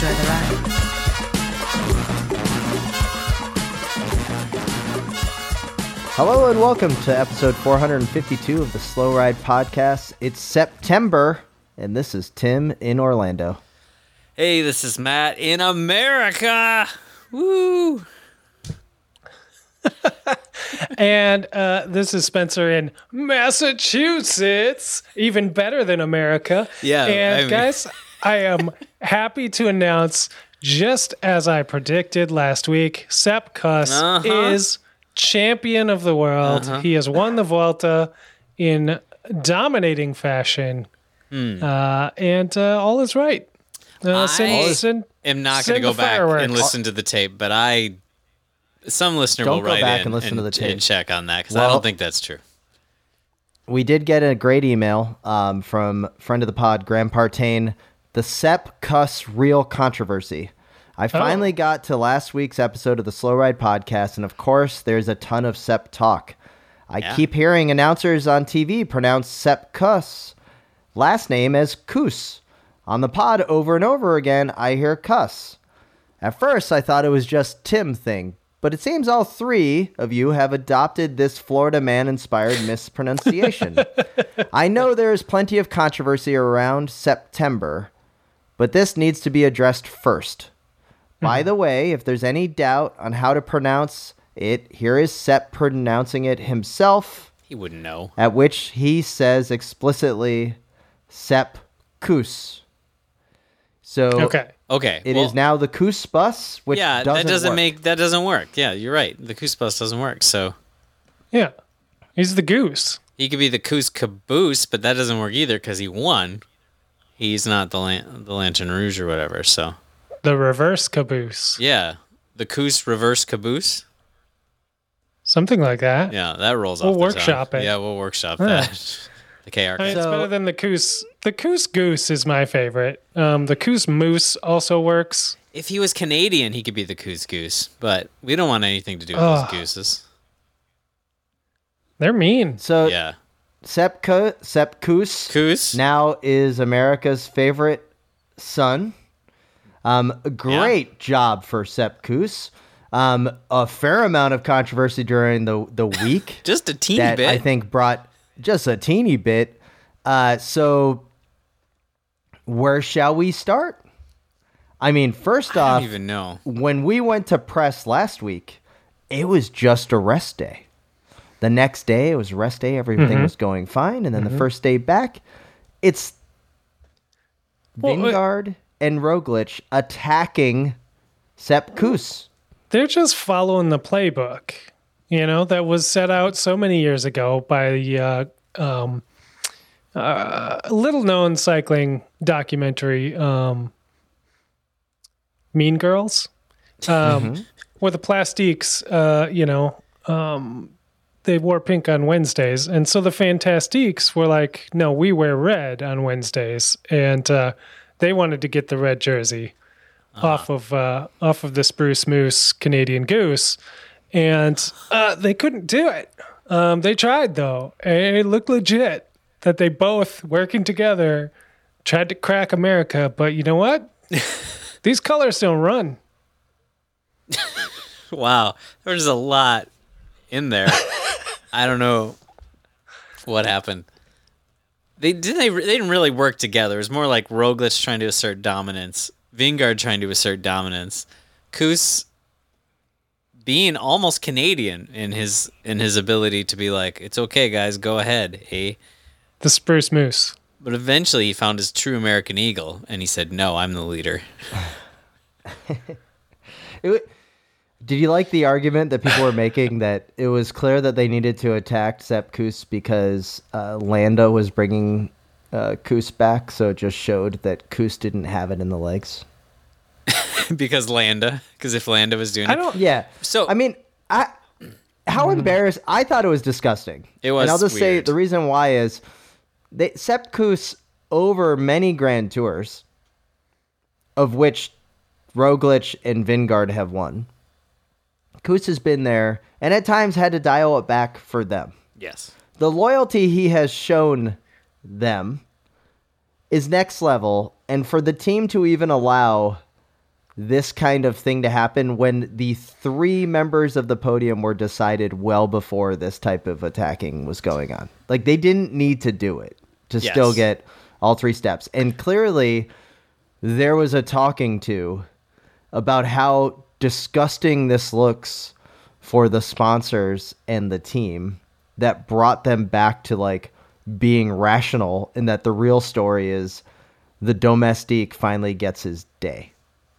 Enjoy the ride. Hello and welcome to episode 452 of the Slow Ride Podcast. It's September, and this is Tim in Orlando. Hey, this is Matt in America. Woo! And uh, this is Spencer in Massachusetts, even better than America. Yeah, And I mean- guys, I am happy to announce, just as I predicted last week, Sepp Kuss Uh-huh. is champion of the world. He has won the Vuelta in dominating fashion, Hmm. uh, and uh, all is right. Uh, send- I- send- am not going to go back fireworks. and listen to the tape, but I some listener Don't will go write back in and listen to the tape. and check on that because I don't think that's true. We did get a great email um, from friend of the pod, Graham Partain, the Sep Cuss Real Controversy. I oh. finally got to last week's episode of the Slow Ride Podcast, and of course, there's a ton of Sep talk. I Yeah. keep hearing announcers on TV pronounce Sep Cuss last name as Kus. On the pod over and over again, I hear Cuss. At first, I thought it was just Tim thing, but it seems all three of you have adopted this Florida man-inspired mispronunciation. I know there is plenty of controversy around September, but this needs to be addressed first. By hmm. the way, if there's any doubt on how to pronounce it, here is Sepp pronouncing it himself, He wouldn't know. at which he says explicitly Sepp Kus. So okay. Okay, it is well, now the Kus bus, which yeah, doesn't that doesn't work. make that doesn't work. Yeah, you're right. The Coos bus doesn't work. So Yeah. He's the goose. he could be the Coos caboose, but that doesn't work either because he won. He's not the lan- the Lantern Rouge or whatever. So The reverse caboose. yeah, the Coos reverse caboose. Something like that. Yeah, that rolls We'll off. the workshop tongue. it. Yeah, we'll workshop Yeah. that. the KR. I mean, it's So- better than the coos. The coos goose is my favorite. Um, the coos moose also works. If he was Canadian, he could be the Coos Goose, but we don't want anything to do with Ugh. those gooses. They're mean. So Yeah. Sepp, Ku- Sepp Kus now is America's favorite son. Um, great job for Sepp Kus. Um, a fair amount of controversy during the the week Just a teeny that bit. I think brought just a teeny bit. Uh, so where shall we start? I mean, first I off, don't even know. when we went to press last week, it was just a rest day. The next day, it was rest day. Everything Mm-hmm. was going fine. And then the first day back, it's Well, uh, Vingegaard and Roglic attacking Sepp Kuss. They're just following the playbook, you know, that was set out so many years ago by the uh, um, uh, little known cycling documentary, um, Mean Girls, um, where the plastiques, uh, you know, um, they wore pink on Wednesdays. And so the Fantastiques were like, no, we wear red on Wednesdays. And uh, they wanted to get the red jersey off of uh, off of the Spruce Moose Canadian Goose, and uh, they couldn't do it. Um, they tried though, and it looked legit that they both working together tried to crack America. But you know what? These colors don't run. Wow. There's a lot in there. I don't know what happened. They didn't they, they didn't really work together. It was more like Roglic trying to assert dominance, Vingegaard trying to assert dominance, Koos being almost Canadian in his in his ability to be like, it's okay, guys, go ahead, eh? The Spruce Moose. But eventually, he found his true American eagle, and he said, "No, I'm the leader." It, wa- did you like the argument that people were making that it was clear that they needed to attack Sepp Kuss because uh, Landa was bringing uh, Kuss back, so it just showed that Kuss didn't have it in the legs? because Landa. Because if Landa was doing I don't. Yeah. So- I mean, I how embarrassed I thought it was disgusting. It was And I'll just say the reason why is they Sepp Kuss over many grand tours, of which Roglic and Vingegaard have won. Kuss has been there and at times had to dial it back for them. yes, The loyalty he has shown them is next level and for the team to even allow this kind of thing to happen when the three members of the podium were decided well before this type of attacking was going on. Like they didn't need to do it to Yes. still get all three steps. And clearly there was a talking to about how disgusting this looks for the sponsors and the team that brought them back to like being rational and that the real story is the domestique finally gets his day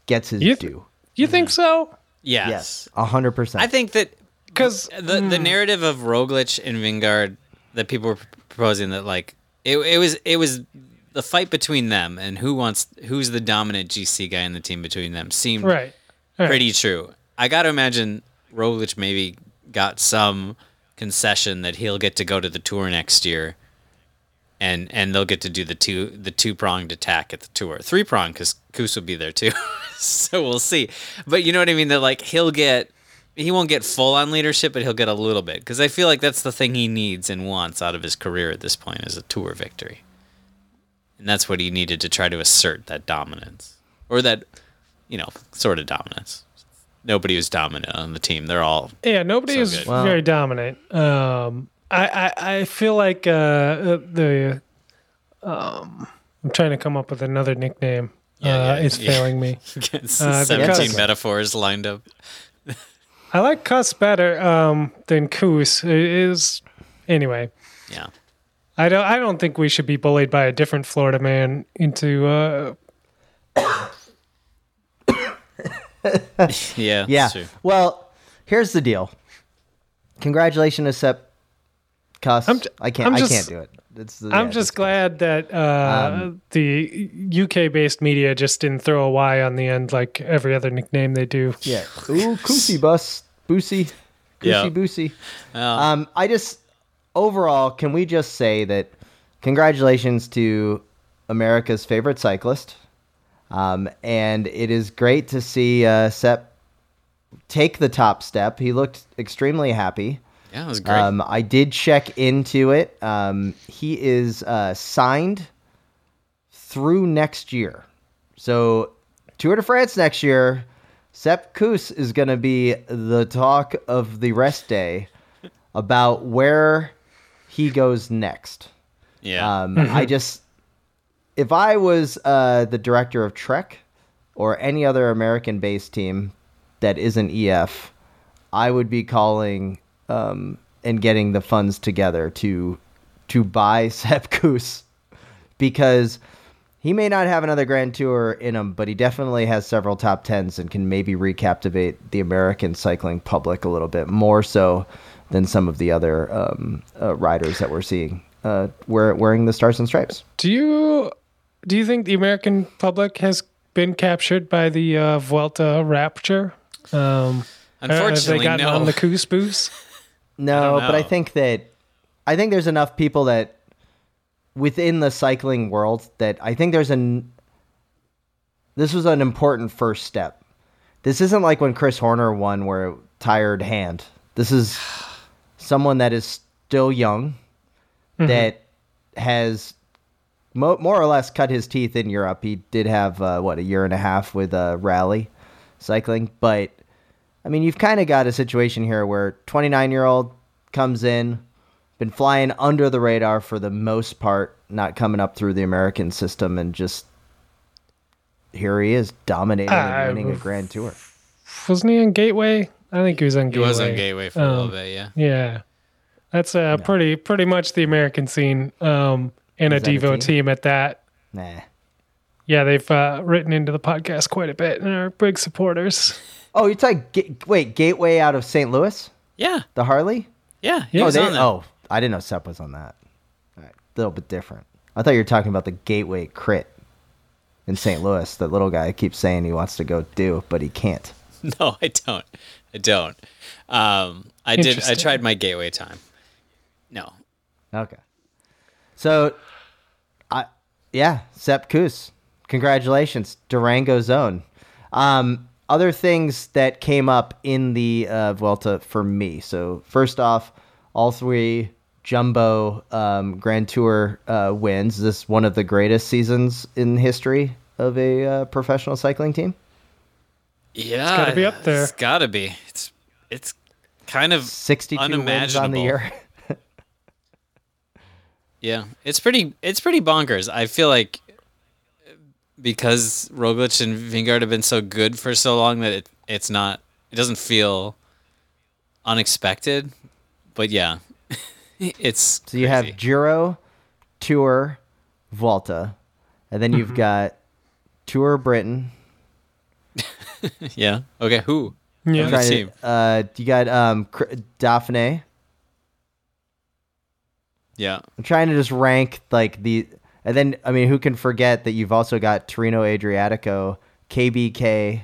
gets his You th- due. You think mm-hmm. so? yes, yes a hundred percent. I think that Because the the mm. narrative of Roglic and Vingegaard that people were proposing that like it, it was it was the fight between them and who wants who's the dominant GC guy in the team between them seemed right, pretty true. I got to imagine Roglic maybe got some concession that he'll get to go to the tour next year, and and they'll get to do the two the two pronged attack at the tour, three prong because Kus will be there too. so we'll see. But you know what I mean? That like he'll get. He won't get full on leadership, but he'll get a little bit because I feel like that's the thing he needs and wants out of his career at this point is a tour victory, and that's what he needed to try to assert that dominance or that, you know, sort of dominance nobody was dominant on the team. They're all Yeah, nobody So is good. Well- very dominant. Um, I, I I feel like uh, uh, the um, I'm trying to come up with another nickname. Yeah, uh, yeah, it's yeah. failing me. Uh, 17 metaphors lined up. I like Cuss better um, than Coos. It is anyway. Yeah. I don't. I don't think we should be bullied by a different Florida man into. Uh, Yeah. yeah true. well here's the deal congratulations to Sepp Kuss. I'm j- I can't I'm I can't do it it's the, I'm yeah, just it's- glad that uh, Um, the UK based media just didn't throw a Y on the end like every other nickname they do. yeah ooh Kusi bus Boosie Kusi Yeah. Boosie Well, Um, I just overall, can we just say that congratulations to America's favorite cyclist, um, and it is great to see uh, Sepp take the top step. He looked extremely happy. yeah, it was great. Um, I did check into it. Um, he is uh, signed through next year. So, Tour de France next year, Sepp Kuss is going to be the talk of the rest day about where he goes next. yeah. Um, I just, if I was uh, the director of Trek or any other American based team that isn't EF, I would be calling um, and getting the funds together to to buy Sepp Kuss because he may not have another Grand Tour in him, but he definitely has several top tens and can maybe recaptivate the American cycling public a little bit more so than some of the other um, uh, riders that we're seeing uh, wear, wearing the stars and stripes. Do you do you think the American public has been captured by the uh, Vuelta rapture? Um, have Unfortunately, they gotten no. on the Coos boost? No, don't but I think that I think there's enough people that within the cycling world that I think there's an this was an important first step. This isn't like when Chris Horner won where tired hand. This is someone that is still young that has mo- more or less cut his teeth in Europe. He did have uh, what a year and a half with uh, rally cycling, but I mean, you've kind of got a situation here where 29 year old comes in, been flying under the radar for the most part, not coming up through the American system, and just here he is dominating Uh, and winning a Grand Tour. Wasn't he on Gateway? I think he was on he Gateway. was on Gateway for a little Um, bit, yeah. Yeah, that's uh, pretty pretty much the American scene, um, and a Is a Devo team? team at that. Nah. Yeah, they've uh, written into the podcast quite a bit and are big supporters. Oh, you're talking Ga- wait Gateway out of St. Louis, Yeah. the Harley? Yeah. He oh, was they, on that. oh, I didn't know Sep was on that. All right, a little bit different. I thought you were talking about the Gateway crit. in St. Louis. That little guy keeps saying he wants to go do, but he can't. No, I don't. I don't. Um, I did. I tried my gateway time. No. Okay. So, I yeah, Sepp Kuss. Congratulations, Durango Zone. Um, other things that came up in the uh, Vuelta for me. So first off, all three Jumbo um, Grand Tour uh, wins. Is this one of the greatest seasons in history of a uh, professional cycling team? Yeah, it's gotta be up there. It's gotta be. It's it's kind of 62 wins on the unimaginable. year. Yeah, it's pretty. It's pretty bonkers. I feel like because Roglic and Vingegaard have been so good for so long that it it's not. It doesn't feel unexpected, but yeah, it's. So you have crazy. Giro, Tour, Volta, and then Mm-hmm. you've got Tour Britain. yeah. Okay, who? Yeah. Okay. Trying to- team. uh, you got um, Cr- Dauphiné. Yeah. I'm trying to just rank like the, and then I mean, who can forget that you've also got Tirreno-Adriatico, KBK.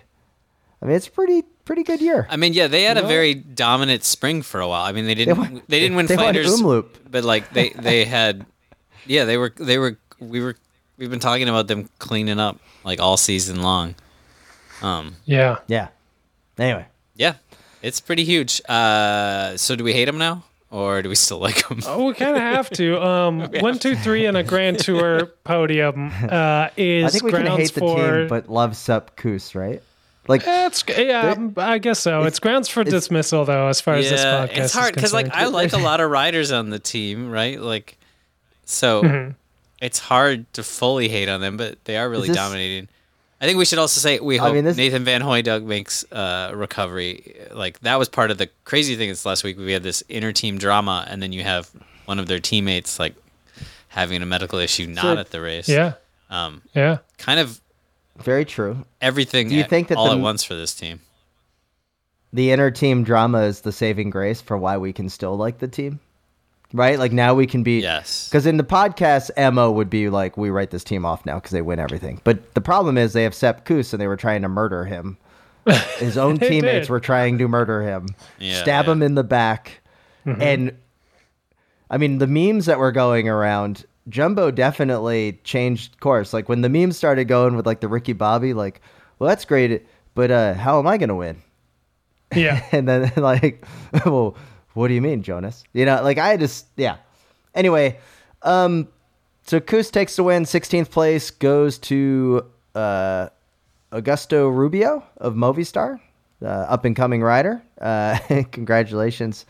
I mean, it's pretty pretty good year. I mean, yeah, they had You a know very dominant spring for a while. I mean, they didn't. They, won- didn't win they won fighters, Omloop. but like they they had, yeah, they were they were we were we've been talking about them cleaning up like all season long. Um. Yeah. Yeah. Anyway, Yeah, it's pretty huge. Uh, so do we hate them now, or do we still like them? Oh, we kind of have to. Um, one, two, three, and a Grand Tour podium uh, is I think we can grounds hate the for. team, but love Sepp Kuss, right? Like, It's yeah, I guess so. It's, grounds for dismissal, though, as far as this yeah, podcast it's hard because like I like a lot of riders on the team, right? Like, so Mm-hmm. it's hard to fully hate on them, but they are really this- dominating. I think we should also say we I hope mean, this- Nathan Van Hooydonck makes uh, recovery. Like that was part of the crazy thing. This last week we had this inter team drama, and then you have one of their teammates like having a medical issue, not So- at the race. yeah, Um, yeah. kind of very true. everything. Do you at- think that all the- at once for this team? The inner team drama is the saving grace for why we can still like the team, right? Like now we can be Yes. Because in the podcast, mo would be like, we write this team off now because they win everything. But the problem is they have Sepp Kuss and they were trying to murder him. His own teammates did. were trying to murder him, Yeah, stab yeah. him in the back, and I mean the memes that were going around. Jumbo definitely changed course. Like when the memes started going with like the Ricky Bobby, like, well, that's great, but uh, how am I gonna win? Yeah. and then like, well, what do you mean, Jonas? You know, like I just yeah. Anyway, um, so Kus takes the win, 16th place goes to uh, Augusto Rubio of Movistar, uh, up and coming rider. Uh, congratulations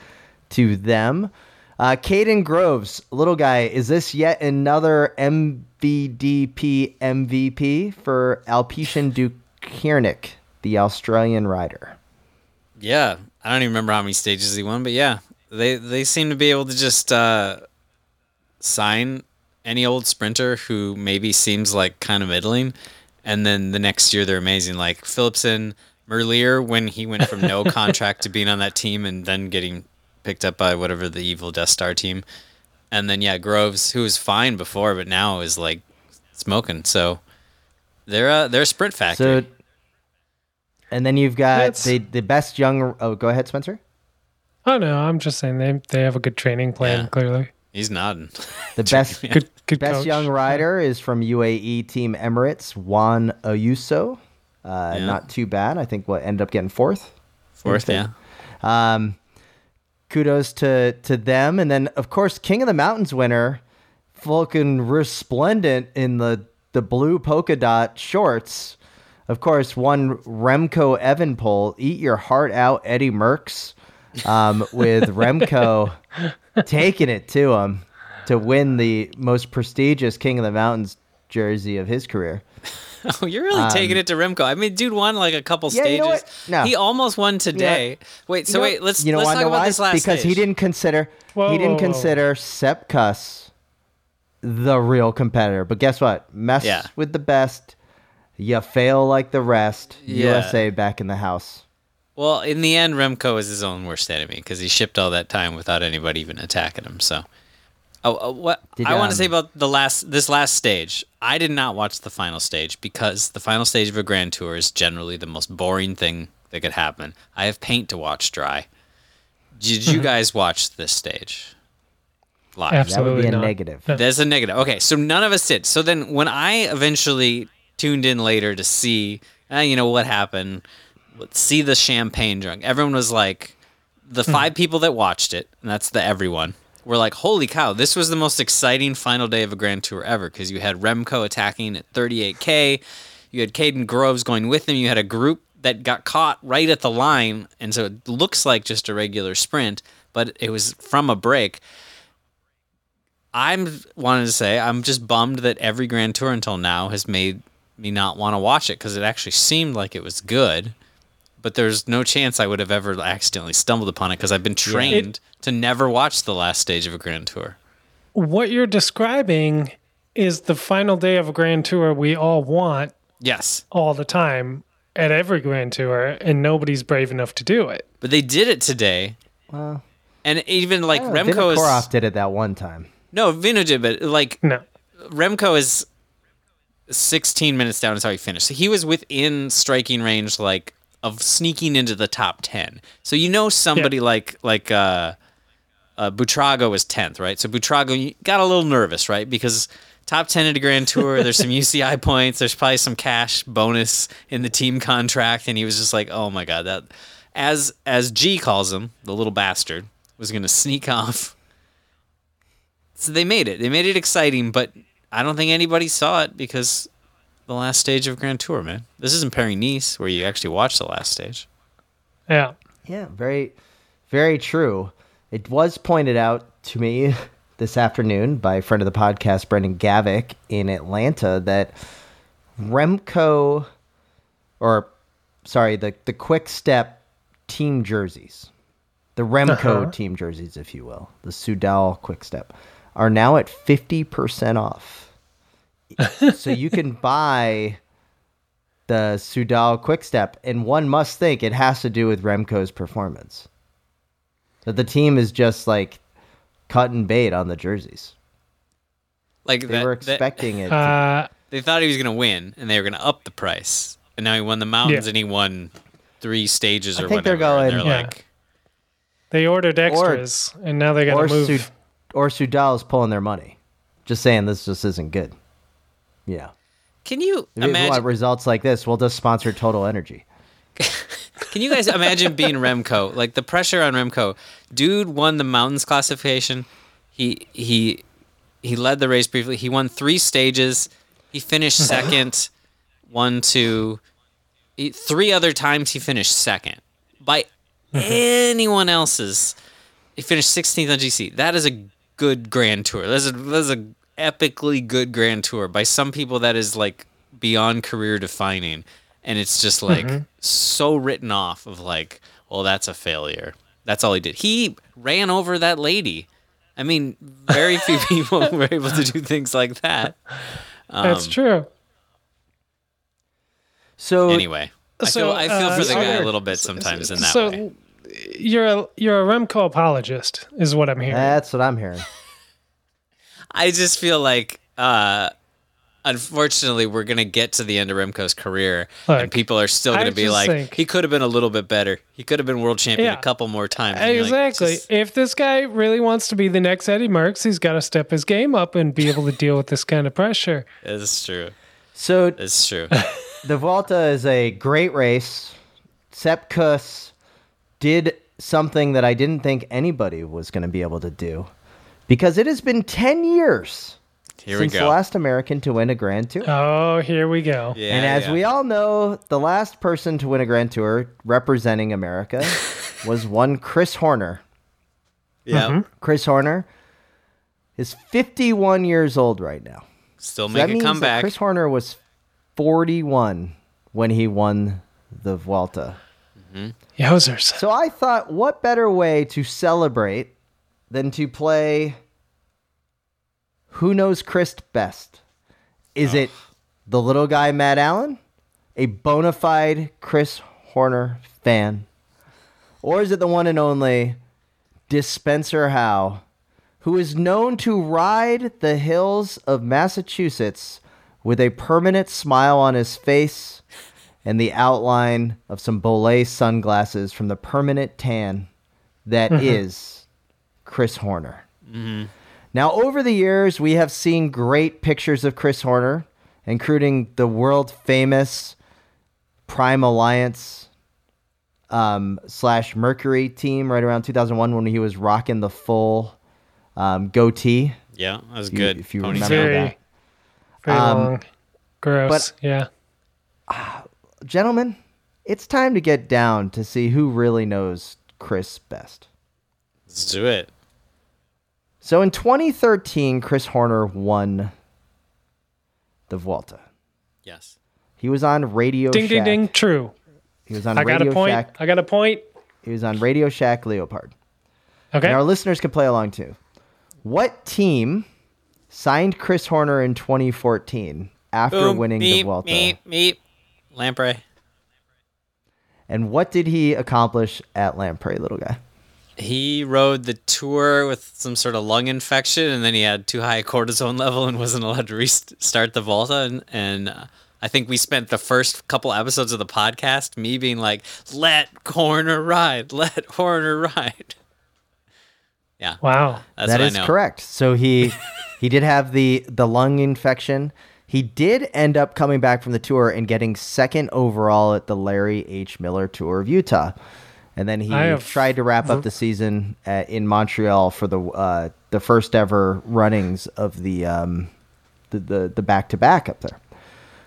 to them. Uh, Kaden Groves, little guy, is this yet another MVDP MVP for Alpecin Deceuninck, the Australian rider? Yeah, I don't even remember how many stages he won, but yeah, they they seem to be able to just uh, sign any old sprinter who maybe seems like kind of middling, and then the next year they're amazing. Like Philipsen, Merlier, when he went from no contract to being on that team and then getting picked up by whatever the evil Death Star team, and then yeah, Groves, who was fine before, but now is like smoking. So they're uh, they're a sprint factory. So, and then you've got That's- the the best young. Oh, go ahead, Spencer. Oh no, I'm just saying they they have a good training plan. Yeah. Clearly, He's nodding. The best good good best coach. young rider is from UAE Team Emirates, Juan Ayuso. Uh, Yeah. Not too bad. I think what ended up getting fourth. Fourth, yeah. Um, kudos to to them, and then of course King of the Mountains winner, Vulcan resplendent in the the blue polka dot shorts. Of course, one Remco Evenepoel, eat your heart out, Eddie Merckx, um, with Remco taking it to him to win the most prestigious King of the Mountains jersey of his career. Oh, you're really taking it to Remco. I mean, dude won like a couple Um, Yeah, you stages. know what? No. He almost won today. Wait, so You know- wait, let's you know let's why? talk about why? this last because he didn't consider Whoa, he didn't whoa, whoa. consider Sepp Kuss the real competitor. But guess what? Mess Yeah. with the best, you fail like the rest. Yeah. USA back in the house. Well, in the end, Remco is his own worst enemy because he shipped all that time without anybody even attacking him. So, Oh, uh, what Did, I want um, to say about the last this last stage. I did not watch the final stage because the final stage of a grand tour is generally the most boring thing that could happen. I have paint to watch dry. Did you guys watch this stage live? That would be a not. negative. There's a negative. Okay, so none of us did. So then when I eventually tuned in later to see, uh, you know, what happened, let's see the champagne drunk, everyone was like, the five people that watched it, and that's the everyone, were like, holy cow, this was the most exciting final day of a Grand Tour ever. Because you had Remco attacking at 38K, you had Kaden Groves going with him, you had a group that got caught right at the line, and so it looks like just a regular sprint, but it was from a break. I'm wanted to say I'm just bummed that every Grand Tour until now has made me not want to watch it because it actually seemed like it was good, but there's no chance I would have ever accidentally stumbled upon it because I've been trained to never watch the last stage of a Grand Tour. What you're describing is the final day of a grand tour we all want Yes, all the time at every grand tour, and nobody's brave enough to do it. but they did it today, Well, and even like Remco is Vinokourov did it that one time. no Vino did, but like No. Remco is 16 minutes down is how he finished. So he was within striking range, like of sneaking into the top 10. So you know somebody like like uh, uh, Buitrago was 10th, right? So Buitrago you got a little nervous, right? Because top 10 at a Grand Tour, there's some UCI points, there's probably some cash bonus in the team contract, and he was just like, oh my god, that as as G calls him, the little bastard, was gonna sneak off. So they made it. They made it exciting, but I don't think anybody saw it because the last stage of Grand Tour, man. This isn't Paris Nice where you actually watch the last stage. Yeah. Yeah, very, very true. It was pointed out to me this afternoon by a friend of the podcast, Brendan Gavick, in Atlanta, that Remco, or sorry, the the Quick Step team jerseys, the Remco Uh-huh. team jerseys, if you will, the Sudal Quick Step, are now at fifty percent off. So you can buy the Sudal Quick Step, and one must think it has to do with Remco's performance. That the team is just like cutting bait on the jerseys. Like They that, were that- expecting it. to- Uh, they thought he was going to win, and they were going to up the price. And now he won the mountains, Yeah. and he won three stages I or think they're whatever. and going- they're Yeah. like, they ordered extras, and now they got or to move. Sud- or Sudal is pulling their money, just saying this just isn't good. Yeah. can you If imagine? results like this, we'll just sponsor Total Energy. Can you guys imagine being Remco? Like the pressure on Remco. Dude won the mountains classification. He he he led the race briefly. He won three stages. He finished second. One, two, three other times he finished second by anyone else's. He finished 16th on GC. That is a good Grand Tour. That's a that's a epically good Grand Tour by some people. That is like beyond career defining, and it's just like so written off of like, well, that's a failure. That's all he did. He ran over that lady. I mean, very few people were able to do things like that. That's Um, true. So Anyway, I So, feel I feel uh, for the guy a little bit sometimes in that so way. you're a you're a Remco apologist, is what I'm hearing. that's what I'm hearing. I just feel like, uh, unfortunately, we're gonna get to the end of Remco's career, and people are still gonna I be like, think- he could have been a little bit better. He could have been world champion Yeah. a couple more times. And you're like, Exactly. if this guy really wants to be the next Eddie Merckx, he's got to step his game up and be able to deal with this kind of pressure. it's true. So It's true. the Vuelta is a great race. Sepp Kuss did something that I didn't think anybody was going to be able to do because it has been 10 years Here we since the last American to win a Grand Tour. Oh, here we go. Yeah, and as yeah. we all know, the last person to win a Grand Tour representing America was one Chris Horner. yeah, mm-hmm. Chris Horner is 51 years old right now. still So make that a means that comeback. Chris Horner was 41 when he won the Vuelta. Mm-hmm. Yowzers. So I thought, what better way to celebrate than to play Who Knows Chris Best? Is it the little guy, Matt Allen, a bona fide Chris Horner fan? Or is it the one and only Dispenser Haugh, who is known to ride the hills of Massachusetts with a permanent smile on his face and the outline of some Bollé sunglasses from the permanent tan that mm-hmm. is Chris Horner. Now, over the years, we have seen great pictures of Chris Horner, including the world famous Prime Alliance um, slash Mercury team right around 2001 when he was rocking the full um, goatee. Yeah, that was you- good. if you Ponytail. remember Very, that. very Um, long. Gross. yeah. Gentlemen, it's time to get down to see who really knows Chris best. Let's do it. So in 2013, Chris Horner won the Vuelta. Yes. He was on Radio Ding, ding, Shack. ding. True. He was on I got Radio a point. Shack. I got a point. He was on Radio Shack Leopard. Okay. And our listeners can play along too. What team signed Chris Horner in 2014 after Boom. winning the Vuelta? Meep, meep. Lampre. And what did he accomplish at Lampre, little guy? He rode the tour with some sort of lung infection, and then he had too high a cortisone level and wasn't allowed to restart the Volta. And, and uh, I think we spent the first couple episodes of the podcast me being like, "Let Horner ride, let Horner ride." Yeah, wow. that's That what is I know. correct. So he he did have the the lung infection. He did end up coming back from the tour and getting second overall at the Larry H. Miller Tour of Utah. And then he have- tried to wrap up the season at, in Montreal for the uh, the first ever runnings of the um, the the the back to back up there.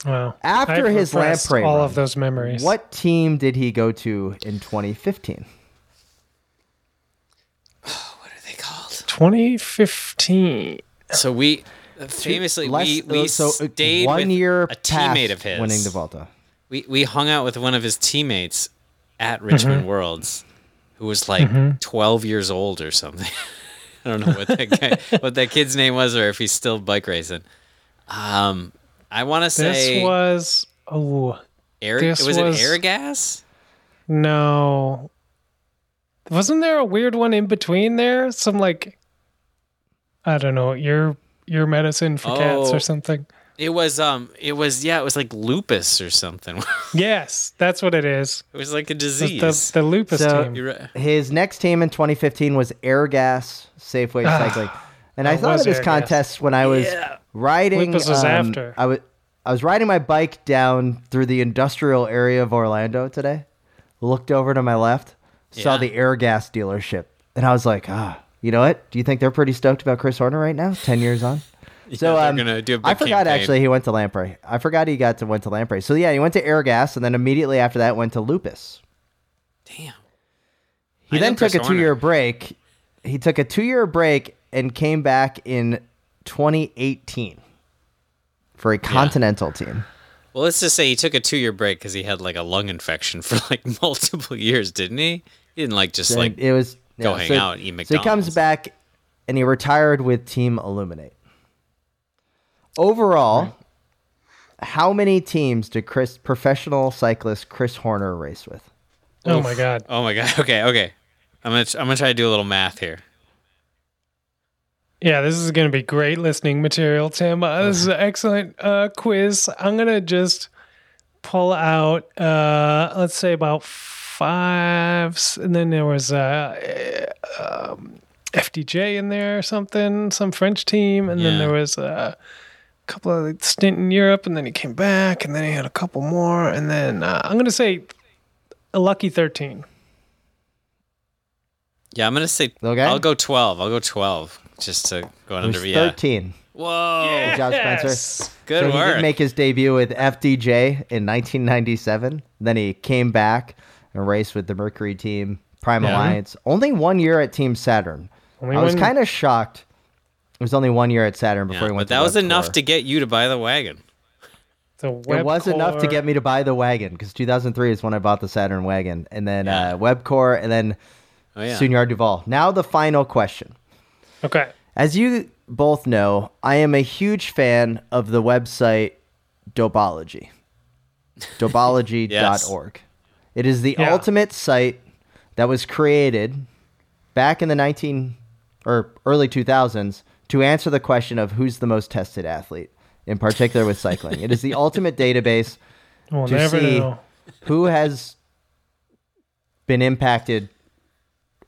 Wow. After I've his Lampre all run, of those memories. What team did he go to in 2015? What are they called? 2015. So we famously Less- we we so stayed one with year a teammate of his winning the Volta. we we hung out with one of his teammates at Richmond Mm-hmm. Worlds, who was like 12 years old or something. I don't know what that guy, what that kid's name was, or if he's still bike racing. Um, I want to say This was oh air. this was, was- it air gas? no. Wasn't there a weird one in between there? Some like I don't know, your your medicine for cats Oh. or something. It was um. It was yeah. It was like lupus or something. Yes, that's what it is. it was like a disease. the, the lupus So- team. Right. His next team in 2015 was Airgas Safeway Cycling, and I thought of this Airgas. contest when I was riding. Lupus was um, after. I was I was riding my bike down through the industrial area of Orlando today. Looked over to my left, saw Yeah. the Airgas dealership, and I was like, ah, you know what? Do you think they're pretty stoked about Chris Horner right now? Ten years on. So they're um, gonna do a I forgot campaign. actually he went to Lampre. I forgot he got to went to Lampre. So yeah, he went to Airgas, and then immediately after that went to Lupus. Damn. He I then took a two-year break. He took a two-year break and came back in 2018 for a continental team. Well, let's just say he took a two-year break because he had like a lung infection for like multiple years, didn't he? He didn't like just And like it was go yeah, hang so, out and eat So he comes back and he retired with Team Illuminate. Overall, how many teams did Chris professional cyclist Chris Horner race with? oh my god. Oh my god. Okay, okay. I'm gonna I'm gonna try to do a little math here. Yeah, this is going to be great listening material, Tim. Uh, this is an excellent uh, quiz. I'm going to just pull out, uh, let's say, about five. And then there was uh, uh, um, FDJ in there or something, some French team. And then there was uh, a couple of stint in Europe. And then he came back. And then he had a couple more. And then uh, I'm going to say a lucky 13. Yeah, I'm gonna say Okay. I'll go twelve. I'll go twelve just to go It was under. Yeah. 13. Whoa. Good job, Spencer. Yes. Good so he work. did make his debut with FDJ in 1997. Then he came back and raced with the Mercury team, Prime Yeah. Alliance. Only one year at Team Saturn. Only I was kind of shocked. It was only one year at Saturn before Yeah, he went but to that was Web enough Core. to get you to buy the wagon. The It was enough to get me to buy the wagon because 2003 is when I bought the Saturn wagon, and then Yeah. uh, Webcor, and then Oh yeah. Saunier Duval. Now the final question. Okay. As you both know, I am a huge fan of the website Dopeology. Dopeology.org. It is the Yeah. ultimate site that was created back in the 19 or early 2000s to answer the question of who's the most tested athlete, in particular with cycling. it is the ultimate database We'll to never see know. who has been impacted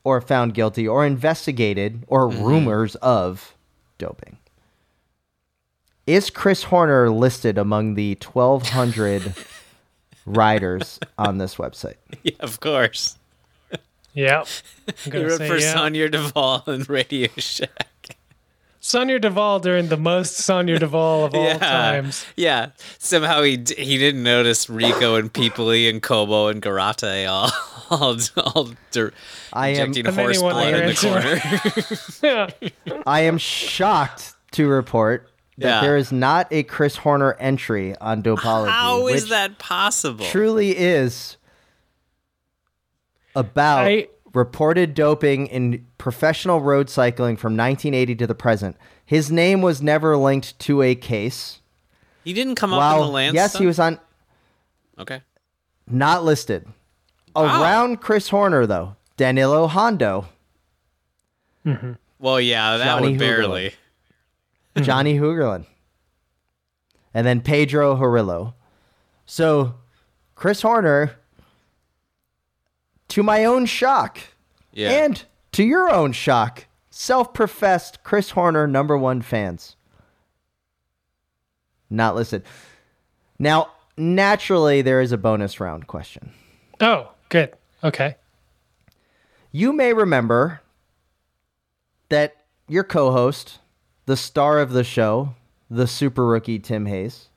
or found guilty or investigated or mm-hmm. rumors of doping. Is Chris Horner listed among the 1,200 riders on this website? Yeah, of course. Yep. I'm He wrote for yeah. Saunier Duval and Radio Shack. Saunier Duval during the most Saunier Duval of all yeah, times. yeah. Somehow he d- he didn't notice Riccò and Piepoli and Cobo and Garate all all, all dir- I am injecting And then he horse blood in the corner. Yeah. I am shocked to report that Yeah. there is not a Chris Horner entry on Dopeology. How is that possible? Truly is about I- reported doping in professional road cycling from 1980 to the present. His name was never linked to a case. He didn't come up in the Lance. yes, stuff? he was on Okay. not listed. Ah. Around Chris Horner though, Danilo Hondo, mm-hmm. Well, yeah, that Johnny would barely. Johnny Hoogerland, and then Pedro Horrillo. So, Chris Horner, to my own shock, Yeah. and to your own shock, self-professed Chris Horner number one fans. Not listed. Now, naturally, there is a bonus round question. Oh, good. Okay. You may remember that your co-host, the star of the show, the super rookie Tim Hayes,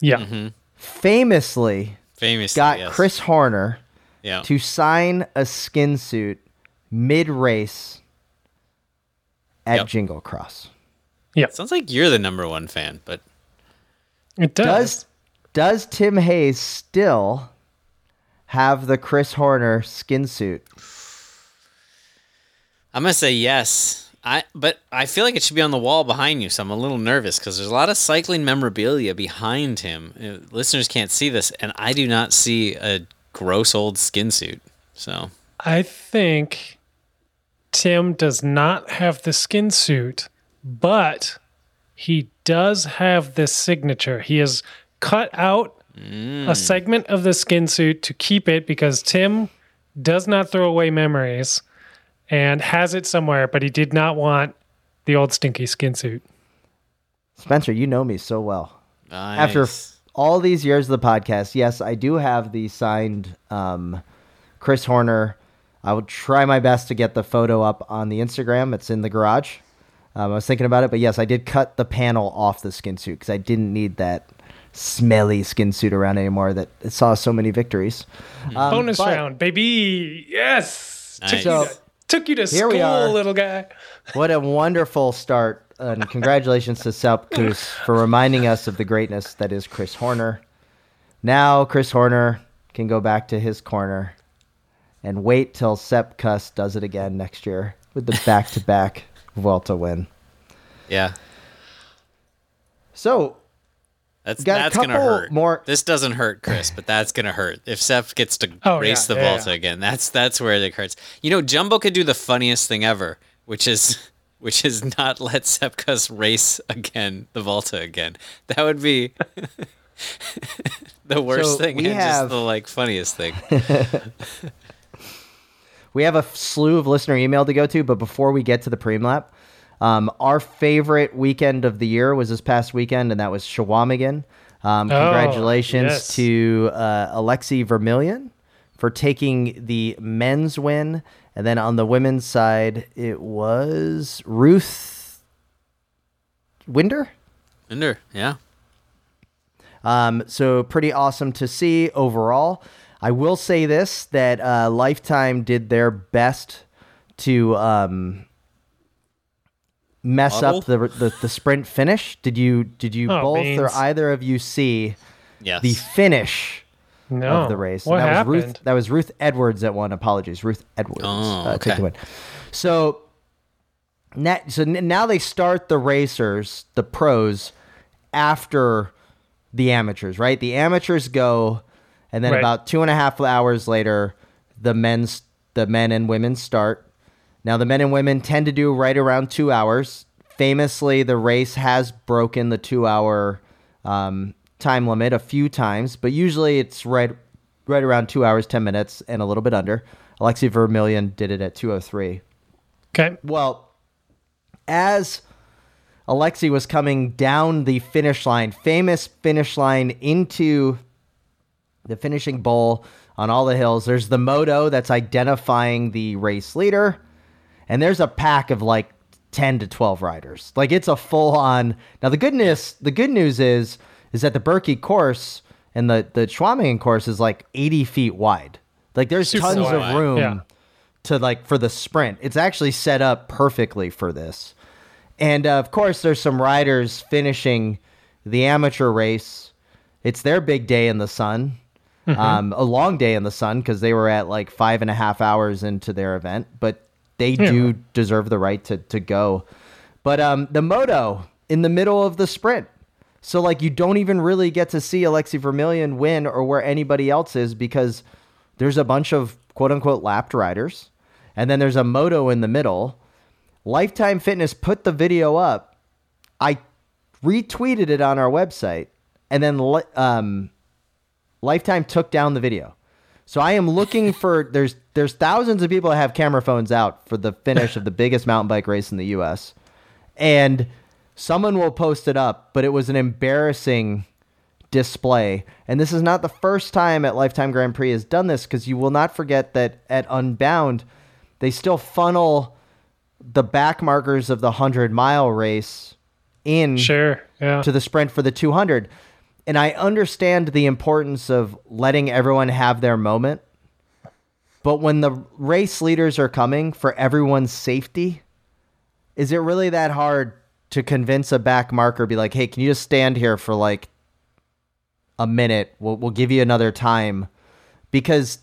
Yeah. Mm-hmm. famously Famously, got yes. Chris Horner Yeah. to sign a skin suit mid-race at Yep. Jingle Cross. Yeah. Sounds like you're the number one fan, but It does. Does does Tim Hayes still have the Chris Horner skin suit? I'm gonna say yes. I but I feel like it should be on the wall behind you, so I'm a little nervous because there's a lot of cycling memorabilia behind him. Uh, Listeners can't see this, and I do not see a gross old skin suit. So I think Tim does not have the skin suit, but he does have this signature. He has cut out a mm. segment of the skin suit to keep it because Tim does not throw away memories and has it somewhere, but he did not want the old stinky skin suit. Spencer, you know me so well. After nice. All these years of the podcast, yes, I do have the signed um, Chris Horner. I will try my best to get the photo up on the Instagram. It's in the garage. Um, I was thinking about it, but yes, I did cut the panel off the skin suit because I didn't need that smelly skin suit around anymore that it saw so many victories. Um, Bonus but round, baby. Yes. Took, Nice. you to, took you to here we school, are. little guy. What a wonderful start. And congratulations to Selp Koos for reminding us of the greatness that is Chris Horner. Now Chris Horner can go back to his corner and wait till Sepp Kuss does it again next year with the back to back Vuelta win. yeah, So that's Got a that's gonna hurt. more- This doesn't hurt, Chris, but that's gonna hurt. If Seth gets to Oh, race yeah, the yeah, Volta yeah. again, that's that's where it hurts. You know, Jumbo could do the funniest thing ever, which is which is not let Sepkus race again the Volta again. That would be the worst So thing we and just the like funniest thing. we have a slew of listener email to go to, but before we get to the Preem um, our favorite weekend of the year was this past weekend, and that was Chequamegon. Um, Oh, congratulations yes. to uh, Alexey Vermeulen for taking the men's win. And then on the women's side, it was Ruth Winder. Ender, yeah. Um, so pretty awesome to see overall. I will say this that uh, Lifetime did their best to um, mess up the, the the sprint finish. Did you did you Oh, both or either of you see Yes. the finish No. of the race? What that happened? was Ruth. That was Ruth Edwards that won. Apologies, Ruth Edwards. Oh, uh, take okay. the win. So. Now, so n- now they start the racers, the pros, after the amateurs, right? The amateurs go, and then Right. about two and a half hours later, the men's, the men and women start, Now, the men and women tend to do right around two hours. Famously, the race has broken the two hour um, time limit a few times, but usually it's right, right around two hours, 10 minutes, and a little bit under. Alexey Vermeulen did it at 203. Okay. Well, as Alexey was coming down the finish line, famous finish line into the finishing bowl on all the hills, there's the moto that's identifying the race leader, and there's a pack of like 10 to 12 riders. Like it's a full on. Now the goodness, the good news is is that the Birkie course and the the Chequamegon course is like 80 feet wide. Like there's Super tons wide. of room Yeah. to like for the sprint. It's actually set up perfectly for this. And uh, of course, there's some riders finishing the amateur race. It's their big day in the sun, um, a long day in the sun because they were at like five and a half hours into their event, but they do deserve the right to, to go. But um, the moto in the middle of the sprint. So like you don't even really get to see Alexey Vermeulen win or where anybody else is because there's a bunch of quote unquote lapped riders, and then there's a moto in the middle. Lifetime Fitness put the video up. I retweeted it on our website, and then um, Lifetime took down the video. So I am looking for there's there's thousands of people that have camera phones out for the finish of the biggest mountain bike race in the U.S. and someone will post it up, but it was an embarrassing display. And this is not the first time at Lifetime Grand Prix has done this because you will not forget that at Unbound, they still funnel the back markers of the 100 mile race in Sure. Yeah. to the sprint for the 200. And I understand the importance of letting everyone have their moment. But when the race leaders are coming for everyone's safety, is it really that hard to convince a back marker be like, "Hey, can you just stand here for like a minute? We'll we'll give you another time." Because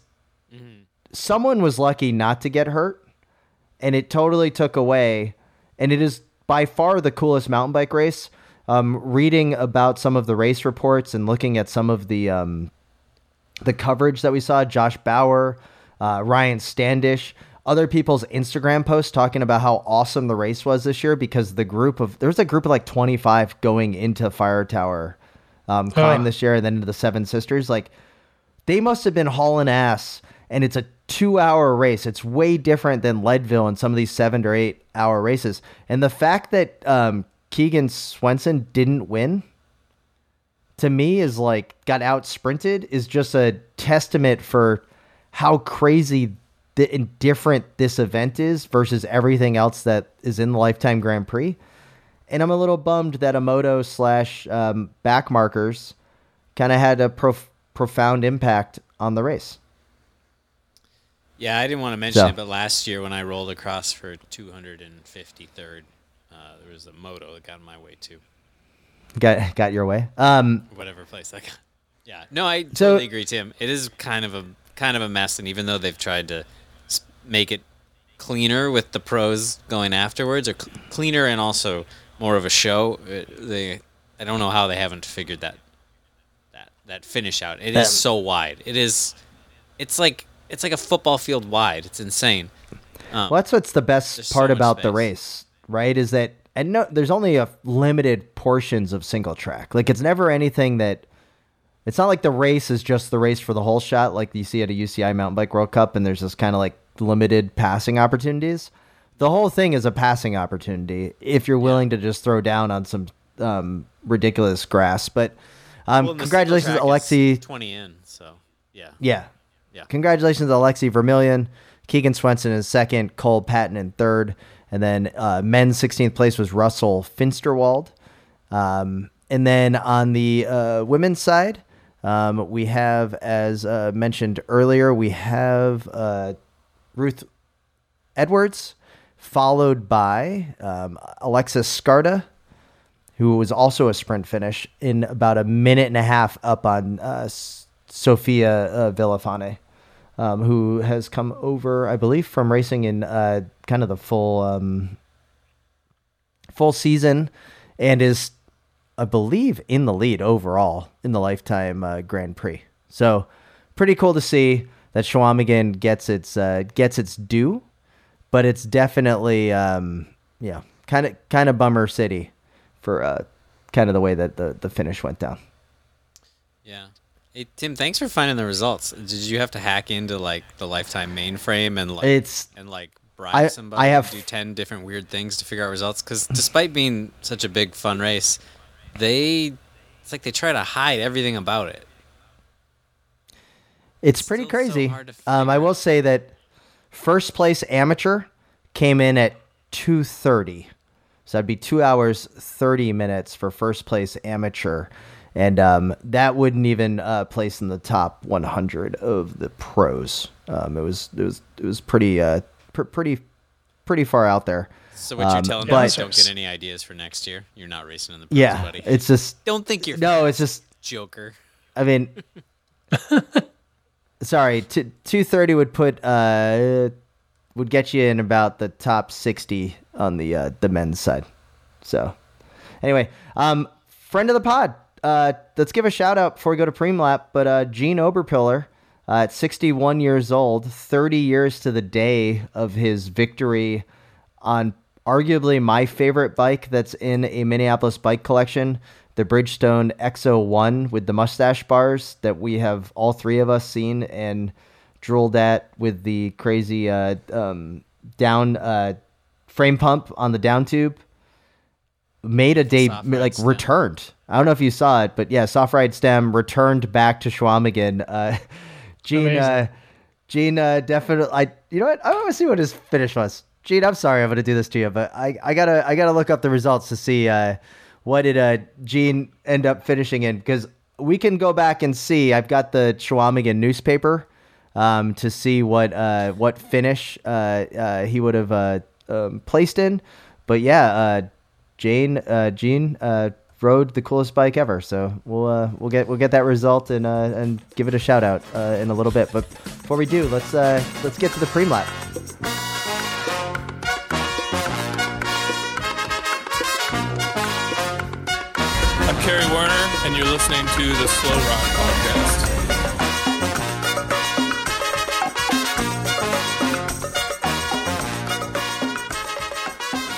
someone was lucky not to get hurt and it totally took away. And it is by far the coolest mountain bike race. Um, reading about some of the race reports and looking at some of the um, the coverage that we saw, Josh Bauer, uh, Ryan Standish, other people's Instagram posts talking about how awesome the race was this year because the group of there was a group of like 25 going into Fire Tower um, climb this year and then into the Seven Sisters. Like they must have been hauling ass and it's a two hour race. It's way different than leadville and some of these seven or eight hour races. And the fact that um, keegan swenson didn't win to me is like got out sprinted is just a testament for how crazy the, and different this event is versus everything else that is in the lifetime grand prix and i'm a little bummed that a moto slash um, back markers kind of had a prof- profound impact on the race Yeah, I didn't want to mention So- it, but last year when I rolled across for 253rd, uh, there was a moto that got in my way too. got got your way. Um, Whatever place I got. Yeah, no, I So- totally agree, Tim. It is kind of a kind of a mess, and even though they've tried to make it cleaner with the pros going afterwards, or cl- cleaner and also more of a show, it, they I don't know how they haven't figured that that that finish out. It is That- so wide. It is. It's like it's like a football field wide. It's insane. Um, well, that's what's the best so part much about the race, right? Is that and no, there's only a limited portions of single track. Like it's never anything that. It's not like the race is just the race for the whole shot, like you see at a UCI Mountain Bike World Cup, and there's this kind of like limited passing opportunities. The whole thing is a passing opportunity if you're willing to just throw down on some um, ridiculous grass. But um, well, and the single congratulations, Alexey. 20 in. So yeah. Yeah. Yeah. Congratulations, Alexey Vermeulen. Keegan Swenson in second, Cole Paton in third, and then uh, men's 16th place was Russell Finsterwald. Um, and then on the uh, women's side, um, we have, as uh, mentioned earlier, we have uh, Ruth Edwards, followed by um, Alexis Skarda, who was also a sprint finish in about a minute and a half up on uh, Sophia uh, Villafane, um, who has come over, I believe, from racing in uh, kind of the full um, full season, and is, I believe, in the lead overall in the lifetime uh, Grand Prix. So, pretty cool to see that Chequamegon gets its uh, gets its due but it's definitely um, yeah, kind of kind of bummer city for uh, kind of the way that the the finish went down. Yeah. Hey Tim, thanks for finding the results. Did you have to hack into like the lifetime mainframe and like It's and like bribe I- somebody I have- to do ten different weird things to figure out results? Because despite being such a big fun race, they it's like they try to hide everything about it. It's pretty so crazy. to um, I will say that first place amateur came in at two thirty, so that'd be two hours thirty minutes for first place amateur, and um, that wouldn't even uh, place in the top one hundred of the pros. Um, it was it was it was pretty uh, pr- pretty pretty far out there. So what you're Um, telling me is don't get any ideas for next year. You're not racing in the pros, Yeah, buddy. it's just don't think you're no, it's just Joker. I mean, sorry, t- two thirty would put uh would get you in about the top sixty on the uh, the men's side. So, anyway, um, friend of the pod, uh, let's give a shout out before we go to preem lap. But uh, Gene Oberpiller, uh, at sixty one years old, thirty years to the day of his victory on arguably my favorite bike that's in a Minneapolis bike collection, the Bridgestone XO1 with the mustache bars that we have all three of us seen and drooled at with the crazy uh, um, down uh, frame pump on the down tube. Made a day ride like stem. returned. I don't know if you saw it, but yeah, soft ride stem returned back to Chequamegon. Uh, Gene, uh, Gene, uh, definitely. I, you know what? I want to see what his finish was. Gene, I'm sorry, I'm going to do this to you, but I, I gotta, I gotta look up the results to see uh, what did uh, Gene end up finishing in because we can go back and see. I've got the Chequamegon newspaper um, to see what uh, what finish uh, uh, he would have uh, um, placed in. But yeah, uh, Jane, Gene rode the coolest bike ever. So we'll we'll get we'll get that result and and give it a shout out in a little bit. But before we do, let's let's get to the pre lap. Kerry Werner, and you're listening to the Slow Rock Podcast.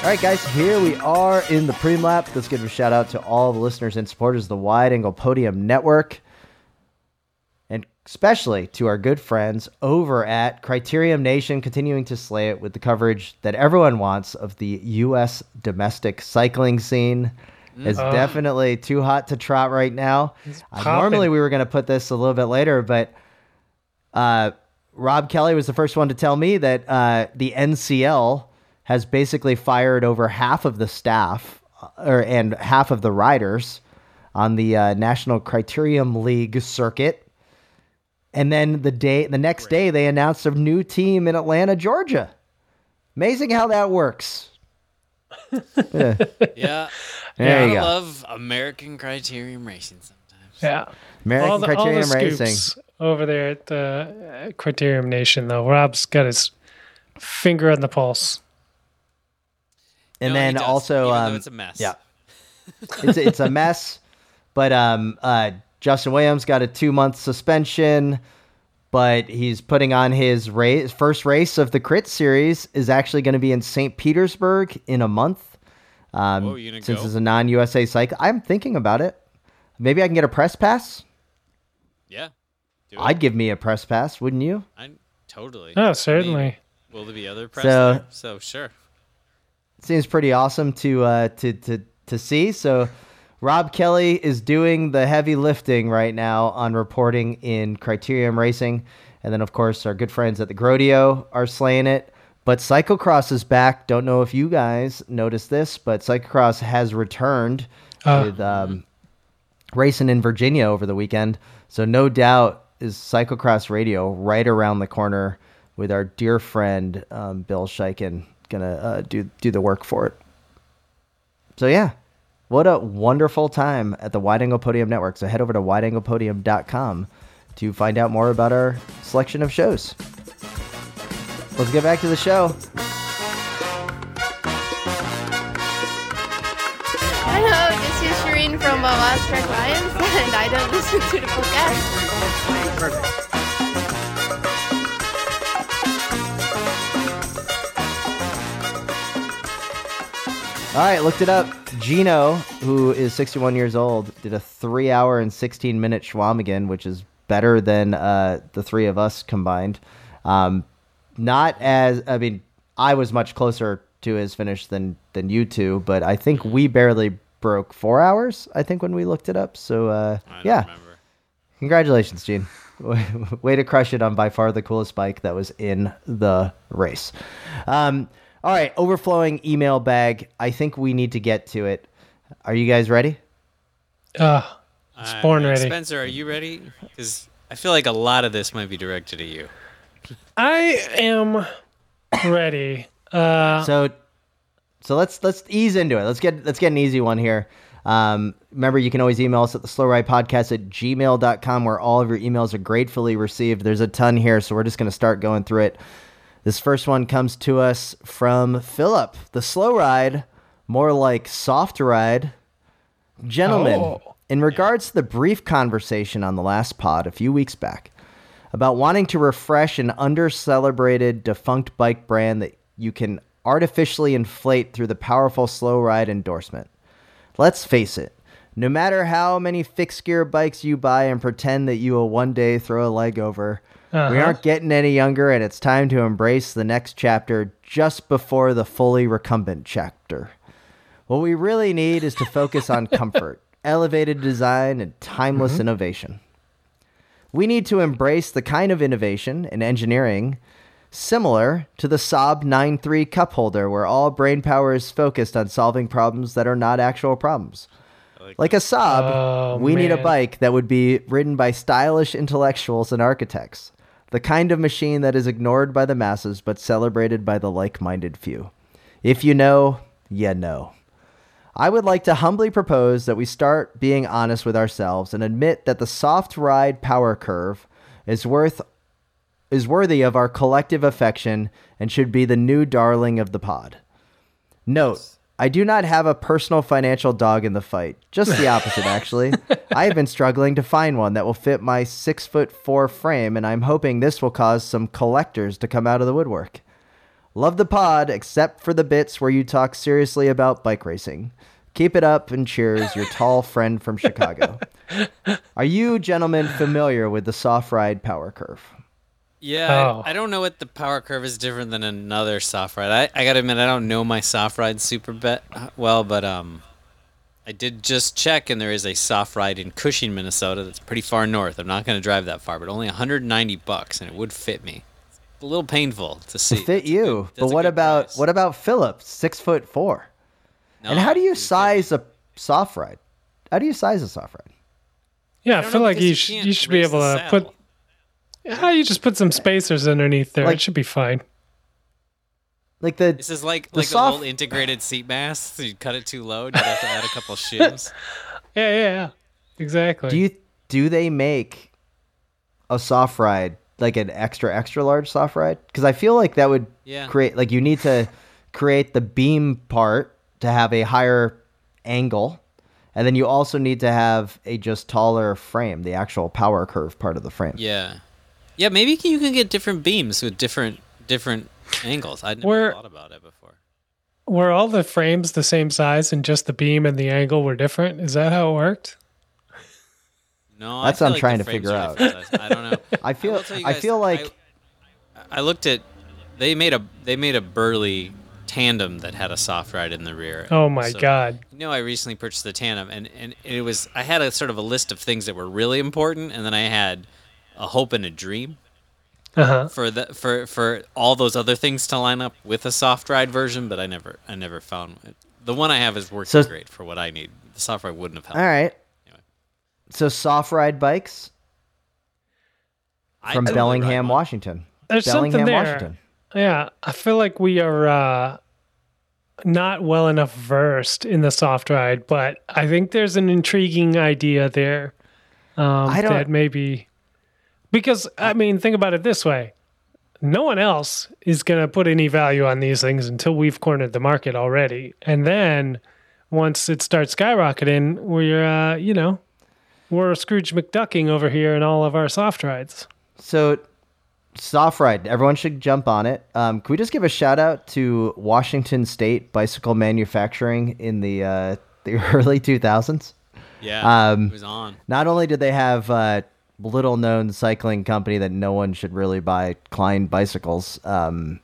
All right, guys, here we are in the pre lap. Let's give a shout out to all the listeners and supporters of the Wide Angle Podium Network, and especially to our good friends over at Criterium Nation, continuing to slay it with the coverage that everyone wants of the U.S. domestic cycling scene. It's definitely too hot to trot right now. Uh, normally, we were going to put this a little bit later, but uh, Rob Kelly was the first one to tell me that uh, the NCL has basically fired over half of the staff uh, or and half of the riders on the uh, National Criterium League circuit. And then the day, the next day, they announced a new team in Atlanta, Georgia. Amazing how that works. Yeah. Yeah. There you I go. love American Criterium Racing sometimes. Yeah. American all the, all Criterium the Racing. scoops over there at the uh, Criterium Nation, though. Rob's got his finger on the pulse. And No, he then does, also, even um, it's a mess. Yeah. it's it's a mess. But um, uh, Justin Williams got a two month suspension, but he's putting on his race. First race of the Crit Series is actually going to be in St. Petersburg in a month. Um, Whoa, you gonna since go? it's a non USA cycle, I'm thinking about it. Maybe I can get a press pass. Yeah. I'd give me a press pass, wouldn't you? I totally. Oh, I mean, certainly. will there be other press So- there? So sure. seems pretty awesome to uh, to to to see. So, Rob Kelly is doing the heavy lifting right now on reporting in Criterium Racing, and then of course our good friends at the Grodio are slaying it. But Cyclocross is back. Don't know if you guys noticed this, but Cyclocross has returned Ah. with um, racing in Virginia over the weekend. So no doubt is Cyclocross Radio right around the corner with our dear friend um, Bill Schieken gonna uh, do do the work for it. So yeah, what a wonderful time at the Wide Angle Podium Network. So head over to wideanglepodium.com to find out more about our selection of shows. Let's get back to the show. Hello, this is Shireen from uh, Track Lions, and I don't listen to the podcast. All right, looked it up. Gino, who is 61 years old, did a three hour and 16 minute Chequamegon, which is better than uh, the three of us combined. Um, not as, I mean, I was much closer to his finish than, than you two, but I think we barely broke four hours, I think, when we looked it up. So, uh, yeah. remember. Congratulations, Gene. Way to crush it on by far the coolest bike that was in the race. Um, all right, overflowing email bag. I think we need to get to it. Are you guys ready? Uh, it's Uh, born ready. Spencer, are you ready? Because I feel like a lot of this might be directed at you. I am ready. Uh, So, so let's let's ease into it. Let's get let's get an easy one here. Um, remember, you can always email us at the slow ride podcast at gmail.com where all of your emails are gratefully received. There's a ton here, so we're just going to start going through it. This first one comes to us from Philip. The slow ride, more like soft ride. Gentlemen, Oh. in regards to the brief conversation on the last pod a few weeks back about wanting to refresh an under celebrated defunct bike brand that you can artificially inflate through the powerful slow ride endorsement. Let's face it, no matter how many fixed gear bikes you buy and pretend that you will one day throw a leg over, we Uh-huh. aren't getting any younger and it's time to embrace the next chapter just before the fully recumbent chapter. What we really need is to focus on comfort, elevated design, and timeless innovation. We need to embrace the kind of innovation and engineering similar to the Saab 9.3 cup holder, where all brain power is focused on solving problems that are not actual problems. Like a Saab, Oh, we need a bike that would be ridden by stylish intellectuals and architects. The kind of machine that is ignored by the masses but celebrated by the like minded few. If you know, you know. I would like to humbly propose that we start being honest with ourselves and admit that the soft ride power curve is worth is worthy of our collective affection and should be the new darling of the pod. Note, I do not have a personal financial dog in the fight. Just the opposite, actually. I have been struggling to find one that will fit my six foot four frame, and I'm hoping this will cause some collectors to come out of the woodwork. Love the pod, except for the bits where you talk seriously about bike racing. Keep it up and cheers, your tall friend from Chicago. Are you gentlemen familiar with the soft ride power curve? Yeah, Oh. I, I don't know what the power curve is different than another soft ride. I, I gotta admit, I don't know my soft ride super bet well, but um, I did just check, and there is a soft ride in Cushing, Minnesota. That's pretty far north. I'm not gonna drive that far, but only 190 bucks, and it would fit me. It's a little painful to see. To fit That's you, good- but what about price. what about Philip, six foot four? and how do you it fit me. size a soft ride? How do you size a soft ride? yeah, I, don't feel know, like you, you sh- you should be able to saddle. put. Yeah, you just put some spacers underneath there. Like- it should be fine. Like the This is like The like soft- a little integrated seat mast. So you cut it too low, and you have to add a couple shims. Yeah, yeah, yeah. Exactly. do you do they make a soft ride like an extra extra large soft ride? Because I feel like that would Yeah. create like you need to create the beam part to have a higher angle. And then you also need to have a just taller frame, the actual power curve part of the frame. Yeah, yeah. Maybe you can- you can get different beams with different different angles. I'd never Where- thought about it before. Were all the frames the same size and just the beam and the angle were different? Is that how it worked? No, That's I what I'm feel trying to figure out. I don't know. I feel will tell you I feel like I, I looked at they made a they made a Burley tandem that had a soft ride in the rear. Oh my So- god. You know, I recently purchased the tandem, and, and it was I had a sort of a list of things that were really important, and then I had a hope and a dream Uh huh. for the for for all those other things to line up with a soft ride version, but I never I never found it. The one I have is working So- great for what I need. The soft ride wouldn't have helped. all right. Anyway. So soft ride bikes from totally Bellingham. Washington. There's Bellingham, something there. Washington. Yeah, I feel like we are uh, not well enough versed in the soft ride, but I think there's an intriguing idea there. Um, I don't- that maybe because I mean, think about it this way: no one else is going to put any value on these things until we've cornered the market already, and then once it starts skyrocketing, we're uh, you know we're Scrooge McDucking over here in all of our soft rides. So Soft ride. Everyone should jump on it. Um, can we just give a shout out to Washington State bicycle manufacturing in the uh, the early 2000s? Yeah, Um, it was on. Not only did they have a little known cycling company that no one should really buy, Klein bicycles, um,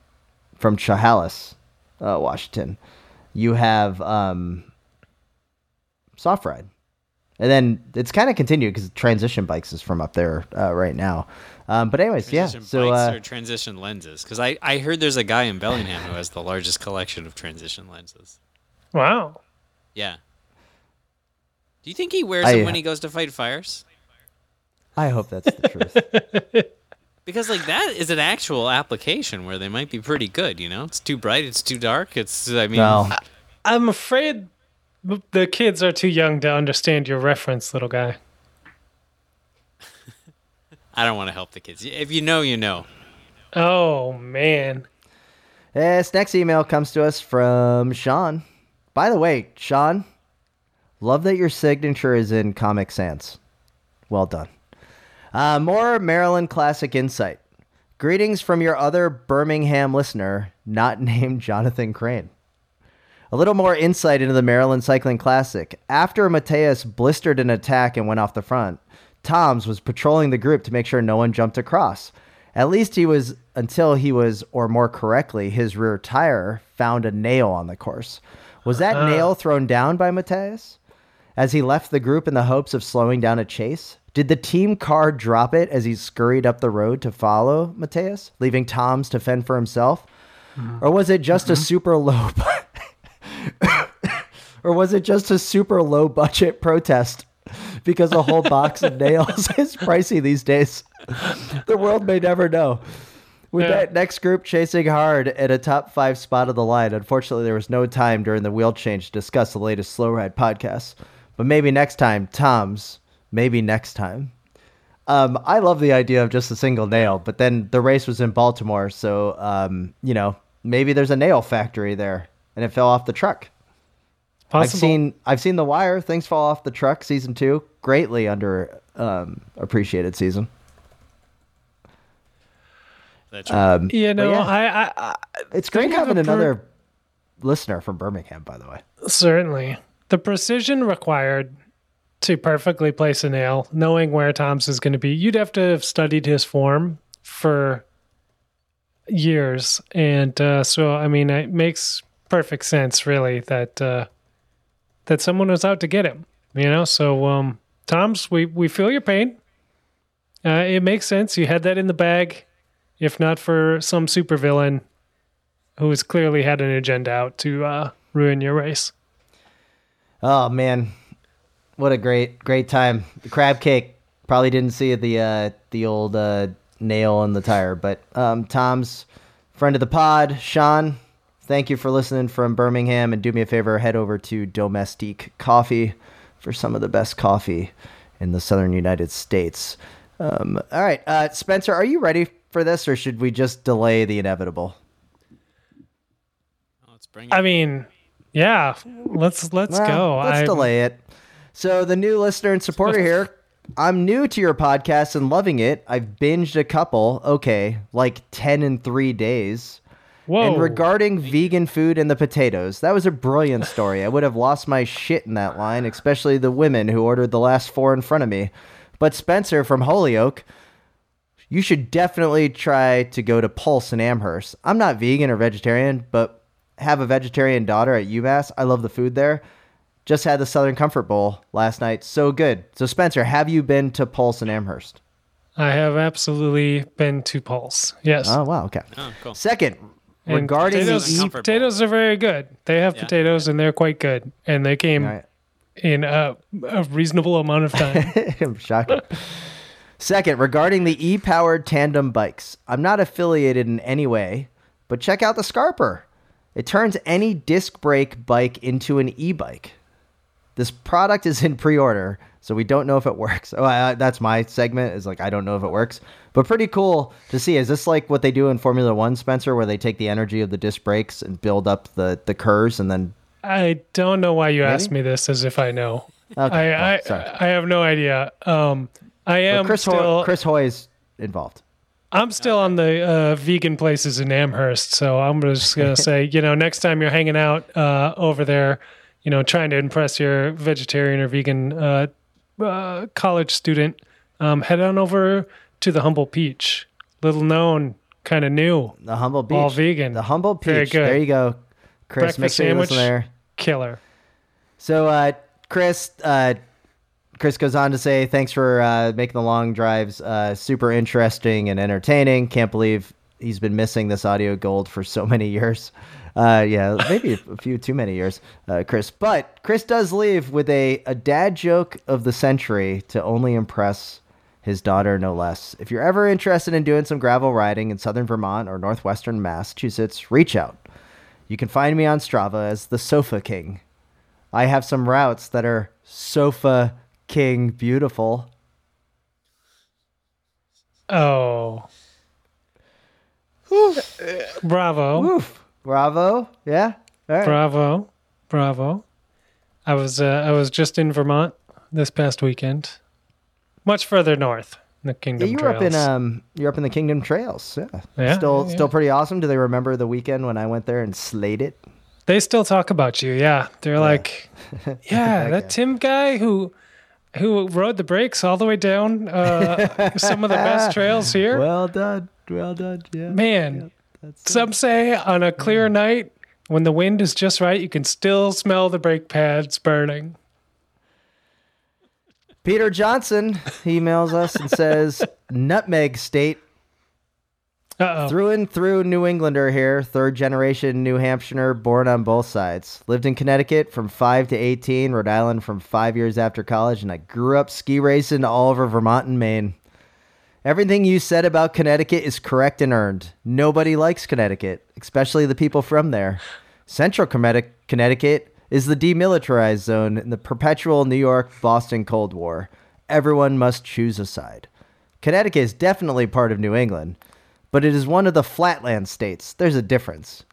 from Chehalis, uh, Washington, you have um, Soft Ride. And then it's kind of continued because Transition Bikes is from up there uh, right now. Um, but anyways, Transition yeah. So bikes uh, or transition lenses? Because I, I heard there's a guy in Bellingham who has the largest collection of transition lenses. Wow. Yeah. Do you think he wears I- them when he goes to fight fires? I hope that's the truth. Because like that is an actual application where they might be pretty good. You know, it's too bright, it's too dark. It's I mean, Well, I'm afraid the kids are too young to understand your reference, little guy. I don't want to help the kids. If you know, you know. Oh man. This next email comes to us from Sean. By the way, Sean, love that your signature is in Comic Sans. Well done. Uh, more Maryland Classic Insight. Greetings from your other Birmingham listener, not named Jonathan Crane. A little more insight into the Maryland Cycling Classic. After Mateus blistered an attack and went off the front, Toms was patrolling the group to make sure no one jumped across. At least he was until he was, or more correctly, his rear tire found a nail on the course. Was that nail thrown down by Mateus? As he left the group in the hopes of slowing down a chase? Did the team car drop it as he scurried up the road to follow Mateus, leaving Toms to fend for himself? Or was it just a mm-hmm. super low or was it just a super low budget protest because a whole box of nails is pricey these days? The world may never know. With Yeah. that next group chasing hard at a top five spot of the line, unfortunately, there was no time during the wheel change to discuss the latest Slow Ride podcast. But maybe next time, Tom's. Maybe next time. Um, I love the idea of just a single nail, but then the race was in Baltimore, so um, you know maybe there's a nail factory there, and it fell off the truck. Possible. I've seen I've seen The Wire. Things fall off the truck. Season two, greatly under um, appreciated season. That's Um, you know, yeah. I, I, I it's great having a per- another listener from Birmingham, by the way. certainly the precision required to perfectly place a nail, knowing where Tom's is going to be. You'd have to have studied his form for years, and uh, so I mean, it makes perfect sense, really, that uh, that someone was out to get him. You know, so um, Tom's, we we feel your pain. Uh, it makes sense. You had that in the bag, if not for some supervillain who has clearly had an agenda out to uh, ruin your race. Oh man, what a great great time! The crab cake probably didn't see the uh, the old uh, nail in the tire, but um, Tom's friend of the pod, Sean. Thank you for listening from Birmingham, and do me a favor, head over to Domestique Coffee for some of the best coffee in the southern United States. Um, all right, uh, Spencer, are you ready for this, or should we just delay the inevitable? Let's bring it. I mean, yeah, let's let's Well, go. Let's I- delay it. So the new listener and supporter here. I'm new to your podcast and loving it. I've binged a couple. Okay, like ten in three days. Whoa. And regarding vegan food and the potatoes, that was a brilliant story. I would have lost my shit in that line, especially the women who ordered the last four in front of me. But Spencer from Holyoke, you should definitely try to go to Pulse in Amherst. I'm not vegan or vegetarian, but have a vegetarian daughter at UMass. I love the food there. Just had the Southern Comfort Bowl last night. So good. So Spencer, have you been to Pulse in Amherst? I have absolutely been to Pulse. Yes. Oh wow, okay. oh, cool. Second, And regarding potatoes, the e- potatoes are very good. They have Yeah. potatoes and they're quite good, and they came All right. in a, a reasonable amount of time. I'm shocking. Second, regarding the e-powered tandem bikes, I'm not affiliated in any way, but check out the Skarper. It turns any disc brake bike into an e-bike. This product is in pre-order, so we don't know if it works. Oh, I, that's my segment. Is like I don't know if it works, but pretty cool to see. Is this like what they do in Formula One, Spencer, where they take the energy of the disc brakes and build up the the curves and then? I don't know why you asked me this as if I know. Okay, I, well, I. I have no idea. Um, I But am Chris still. Hoy, Chris Hoy is involved. I'm still on the uh, vegan places in Amherst, so I'm just gonna say, you know, next time you're hanging out uh, over there, you know, trying to impress your vegetarian or vegan uh, uh, college student, um, head on over to the Humble Peach. Little known, kind of new, The humble Peach. all vegan. The humble peach. Very good. There you go, Chris. Breakfast make sure sandwich. there. killer. So, uh, Chris, uh, Chris goes on to say, "Thanks for uh, making the long drives uh, super interesting and entertaining. Can't believe he's been missing this audio gold for so many years. Uh, yeah, maybe a few too many years, uh, Chris. But Chris does leave with a a dad joke of the century to only impress." His daughter, no less. If you're ever interested in doing some gravel riding in southern Vermont or northwestern Massachusetts, reach out. You can find me on Strava as the Sofa King. I have some routes that are sofa king beautiful. Oh, bravo. Oof. Bravo. Yeah. All right. Bravo, bravo. I was uh, I was just in Vermont this past weekend, much further north, in the Yeah, Kingdom you were up in Trails. um you're up in the Kingdom Trails. Yeah. Yeah, Still yeah, still pretty awesome. Do they remember the weekend when I went there and slayed it? They still talk about you. Yeah, they're like, yeah, that Tim guy who who rode the brakes all the way down uh, some of the best trails here. Well done. Well done. Yeah. Man, some say on a clear night when the wind is just right, you can still smell the brake pads burning. Peter Johnson emails us and says, Nutmeg State Uh oh. Through and through New Englander here, third generation New Hampshire, born on both sides. Lived in Connecticut from 5 to 18, Rhode Island from 5 years after college, and I grew up ski racing all over Vermont and Maine. Everything you said about Connecticut is correct and earned. Nobody likes Connecticut, especially the people from there. Central Connecticut is the demilitarized zone in the perpetual New York Boston Cold War. Everyone must choose a side. Connecticut is definitely part of New England, but it is one of the flatland states. There's a difference.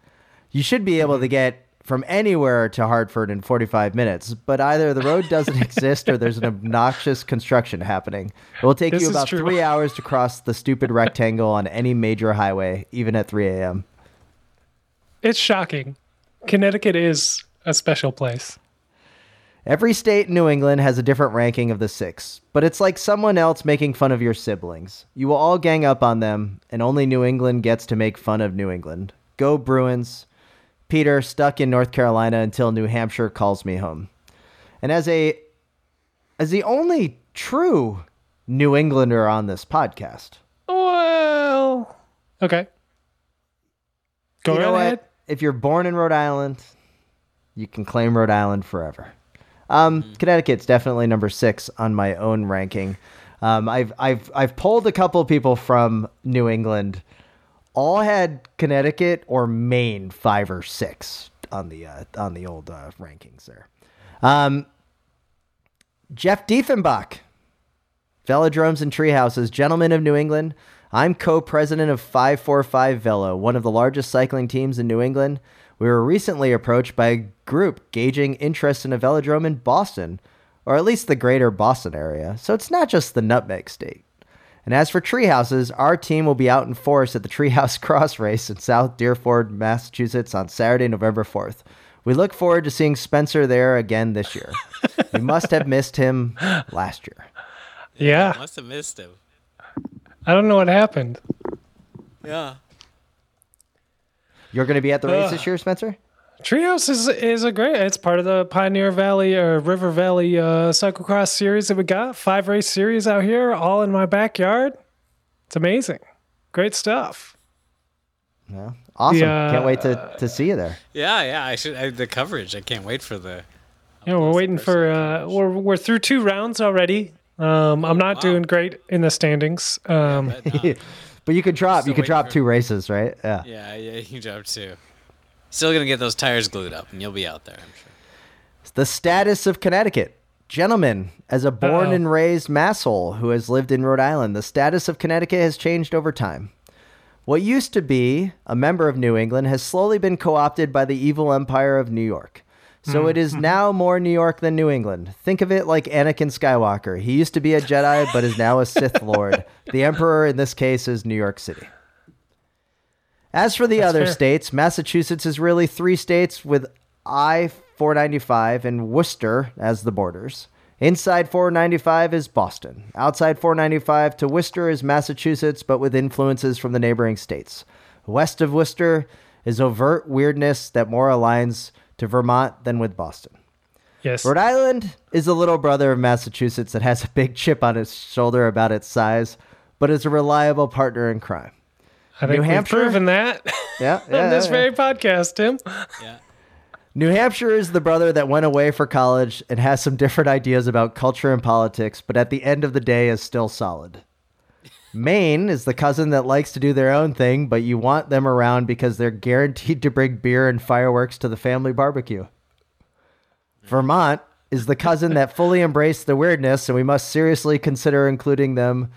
You should be able to get from anywhere to Hartford in 45 minutes, but either the road doesn't exist or there's an obnoxious construction happening. It will take This you about true. three hours to cross the stupid rectangle on any major highway, even at 3 a.m. It's shocking. Connecticut is a special place. Every state in New England has a different ranking of the six, but it's like someone else making fun of your siblings. You will all gang up on them, and only New England gets to make fun of New England. Go Bruins. Peter, stuck in North Carolina until New Hampshire calls me home. And as a as the only true New Englander on this podcast, Well, okay. Go you know right ahead. what? If you're born in Rhode Island, you can claim Rhode Island forever. Um, Connecticut's definitely number six on my own ranking. Um, I've I've I've polled a couple people from New England. All had Connecticut or Maine five or six on the uh, on the old uh, rankings there. Um, Jeff Diefenbach, Velodromes and Treehouses, Gentlemen of New England. I'm co-president of 545 Velo, one of the largest cycling teams in New England. We were recently approached by a group gauging interest in a velodrome in Boston, or at least the greater Boston area. So it's not just the Nutmeg State. And as for treehouses, our team will be out in force at the Treehouse Cross Race in South Deerfield, Massachusetts on Saturday, November 4th. We look forward to seeing Spencer there again this year. we must have missed him last year. Yeah. Must have missed him. I don't know what happened. Yeah. You're going to be at the race Ugh. this year, Spencer? Treehouse is is a great. It's part of the Pioneer Valley or River Valley uh, cyclocross series that we got. Five race series out here, all in my backyard. It's amazing. Great stuff. Yeah. Awesome. The, Can't wait uh, to, to see you there. Yeah, yeah. I should. I, the coverage. I can't wait for the. Yeah, we're waiting for. Uh, we're we're through two rounds already. Um, I'm not doing great in the standings. Um, But, uh, But you could drop. Still You could drop for- two races, right? Yeah. yeah, yeah. You can drop two. Still gonna get those tires glued up, and you'll be out there. I'm sure. The status of Connecticut. Gentlemen, as a born Uh-oh. and raised masshole who has lived in Rhode Island, the status of Connecticut has changed over time. What used to be a member of New England has slowly been co opted by the evil empire of New York. So it is mm-hmm. now more New York than New England. Think of it like Anakin Skywalker. He used to be a Jedi, but is now a Sith Lord. The Emperor in this case is New York City. As for the other fair. states, Massachusetts is really three states with I 495 and Worcester as the borders. Inside 495 is Boston. Outside 495 to Worcester is Massachusetts, but with influences from the neighboring states. West of Worcester is overt weirdness that more aligns to Vermont than with Boston. Yes. Rhode Island is a little brother of Massachusetts that has a big chip on its shoulder about its size, but is a reliable partner in crime. I think New we've Hampshire? proven that Yeah, yeah, on this yeah. very podcast, Tim. Yeah. New Hampshire is the brother that went away for college and has some different ideas about culture and politics, but at the end of the day is still solid. Maine is the cousin that likes to do their own thing, but you want them around because they're guaranteed to bring beer and fireworks to the family barbecue. Vermont is the cousin that fully embraced the weirdness, and we must seriously consider including them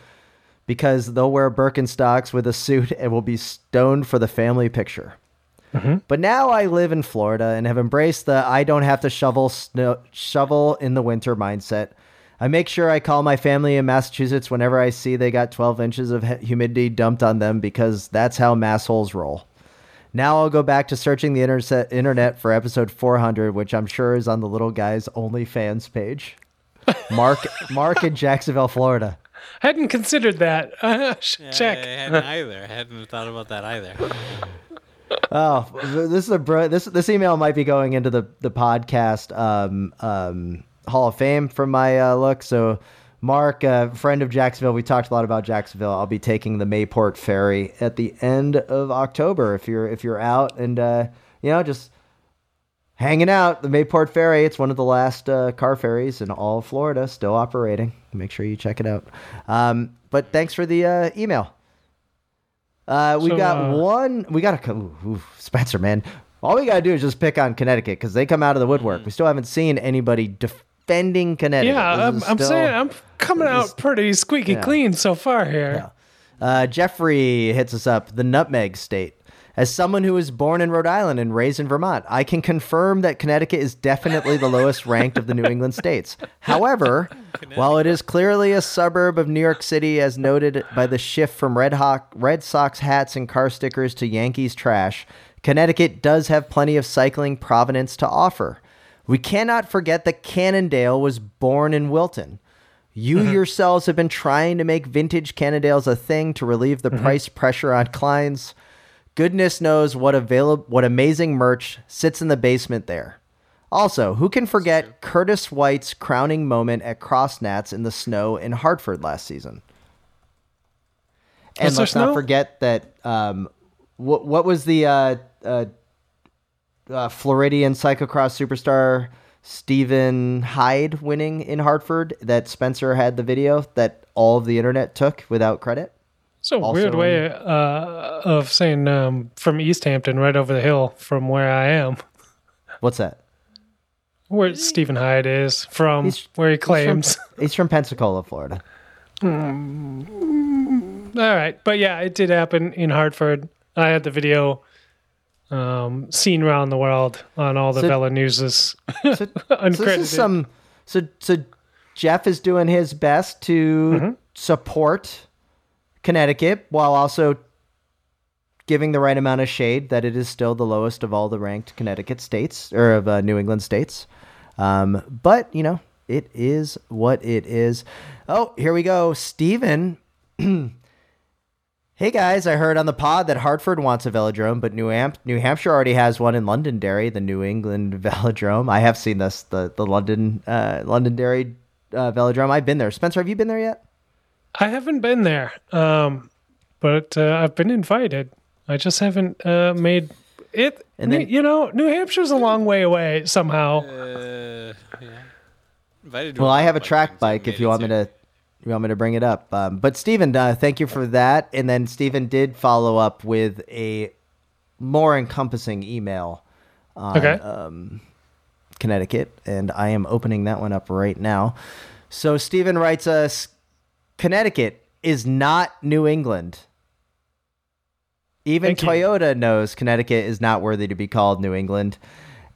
because they'll wear Birkenstocks with a suit and will be stoned for the family picture. Mm-hmm. But now I live in Florida and have embraced the I don't have to shovel snow, shovel in the winter mindset. I make sure I call my family in Massachusetts whenever I see they got 12 inches of humidity dumped on them because that's how massholes roll. Now I'll go back to searching the internet, internet for episode 400, which I'm sure is on the little guy's OnlyFans page. Mark, Mark in Jacksonville, Florida. Hadn't considered that. Uh, Yeah, check. I hadn't either. I hadn't thought about that either. Oh, this is a br- this this email might be going into the the podcast um, um, Hall of Fame from my uh, look. So, Mark, uh, friend of Jacksonville, we talked a lot about Jacksonville. I'll be taking the Mayport ferry at the end of October. If you're if you're out and uh, you know just hanging out, the Mayport ferry. It's one of the last uh, car ferries in all of Florida, still operating. Make sure you check it out. Um, but thanks for the uh, email. Uh, we So, got uh, one. We got a ooh, Spencer, man. All we gotta do is just pick on Connecticut because they come out of the woodwork. We still haven't seen anybody defending Connecticut. Yeah, I'm, is I'm saying I'm coming out pretty squeaky yeah. clean so far here. Uh, Jeffrey hits us up. The Nutmeg State. As someone who was born in Rhode Island and raised in Vermont, I can confirm that Connecticut is definitely the lowest ranked of the New England states. However, while it is clearly a suburb of New York City, as noted by the shift from Red, Hawk, Red Sox hats and car stickers to Yankees trash, Connecticut does have plenty of cycling provenance to offer. We cannot forget that Cannondale was born in Wilton. You mm-hmm. yourselves have been trying to make vintage Cannondales a thing to relieve the mm-hmm. price pressure on clients. Goodness knows what available, what amazing merch sits in the basement there. Also, who can forget Curtis White's crowning moment at Crossnats in the snow in Hartford last season? And Was let's not snow? forget that um, what what was the uh, uh, uh, Floridian cyclocross superstar Stephen Hyde winning in Hartford that Spencer had the video that all of the internet took without credit? It's a Also weird way uh, of saying um, from East Hampton, right over the hill from where I am, What's that? where Stephen Hyde is from, He's- where he He's from- claims. He's from Pensacola, Florida. All right, but yeah, it did happen in Hartford. I had the video um, seen around the world on all the So- Vela Newses So, so this is some. So so Jeff is doing his best to Mm-hmm. support Connecticut while also giving the right amount of shade that it is still the lowest of all the ranked Connecticut states or of uh, New England states. Um, but you know, it is what it is. Oh, here we go, Steven. Hey guys, I heard on the pod that Hartford wants a velodrome, but New, New Hampshire already has one in Londonderry, the New England Velodrome. I have seen this, the the London uh, Londonderry uh, Velodrome. I've been there. Spencer, have you been there yet? I haven't been there, um, but uh, I've been invited. I just haven't uh, made it. And then- you know, New Hampshire's a long way away somehow. Uh, yeah. Invited Well, I have a track bike. If you want me to, you want me to bring it up. Um, but Stephen, uh, thank you for that. And then Stephen did follow up with a more encompassing email on Okay. um, Connecticut, and I am opening that one up right now. So Stephen writes us, Connecticut is not New England. Even Thank you. Toyota knows Connecticut is not worthy to be called New England.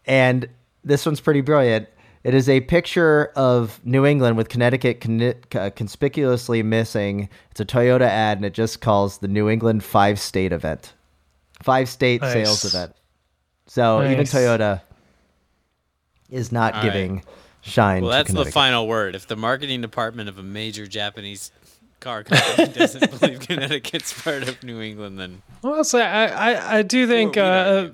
And this one's pretty brilliant. It is a picture of New England with Connecticut con- uh, conspicuously missing. It's a Toyota ad, and it just calls the New England five state event, five state Nice. sales event. So even Toyota is not All right. Giving shine. Well, to that's the final word. If the marketing department of a major Japanese car company doesn't believe Connecticut's part of New England, then Well, so I, I, I do think uh,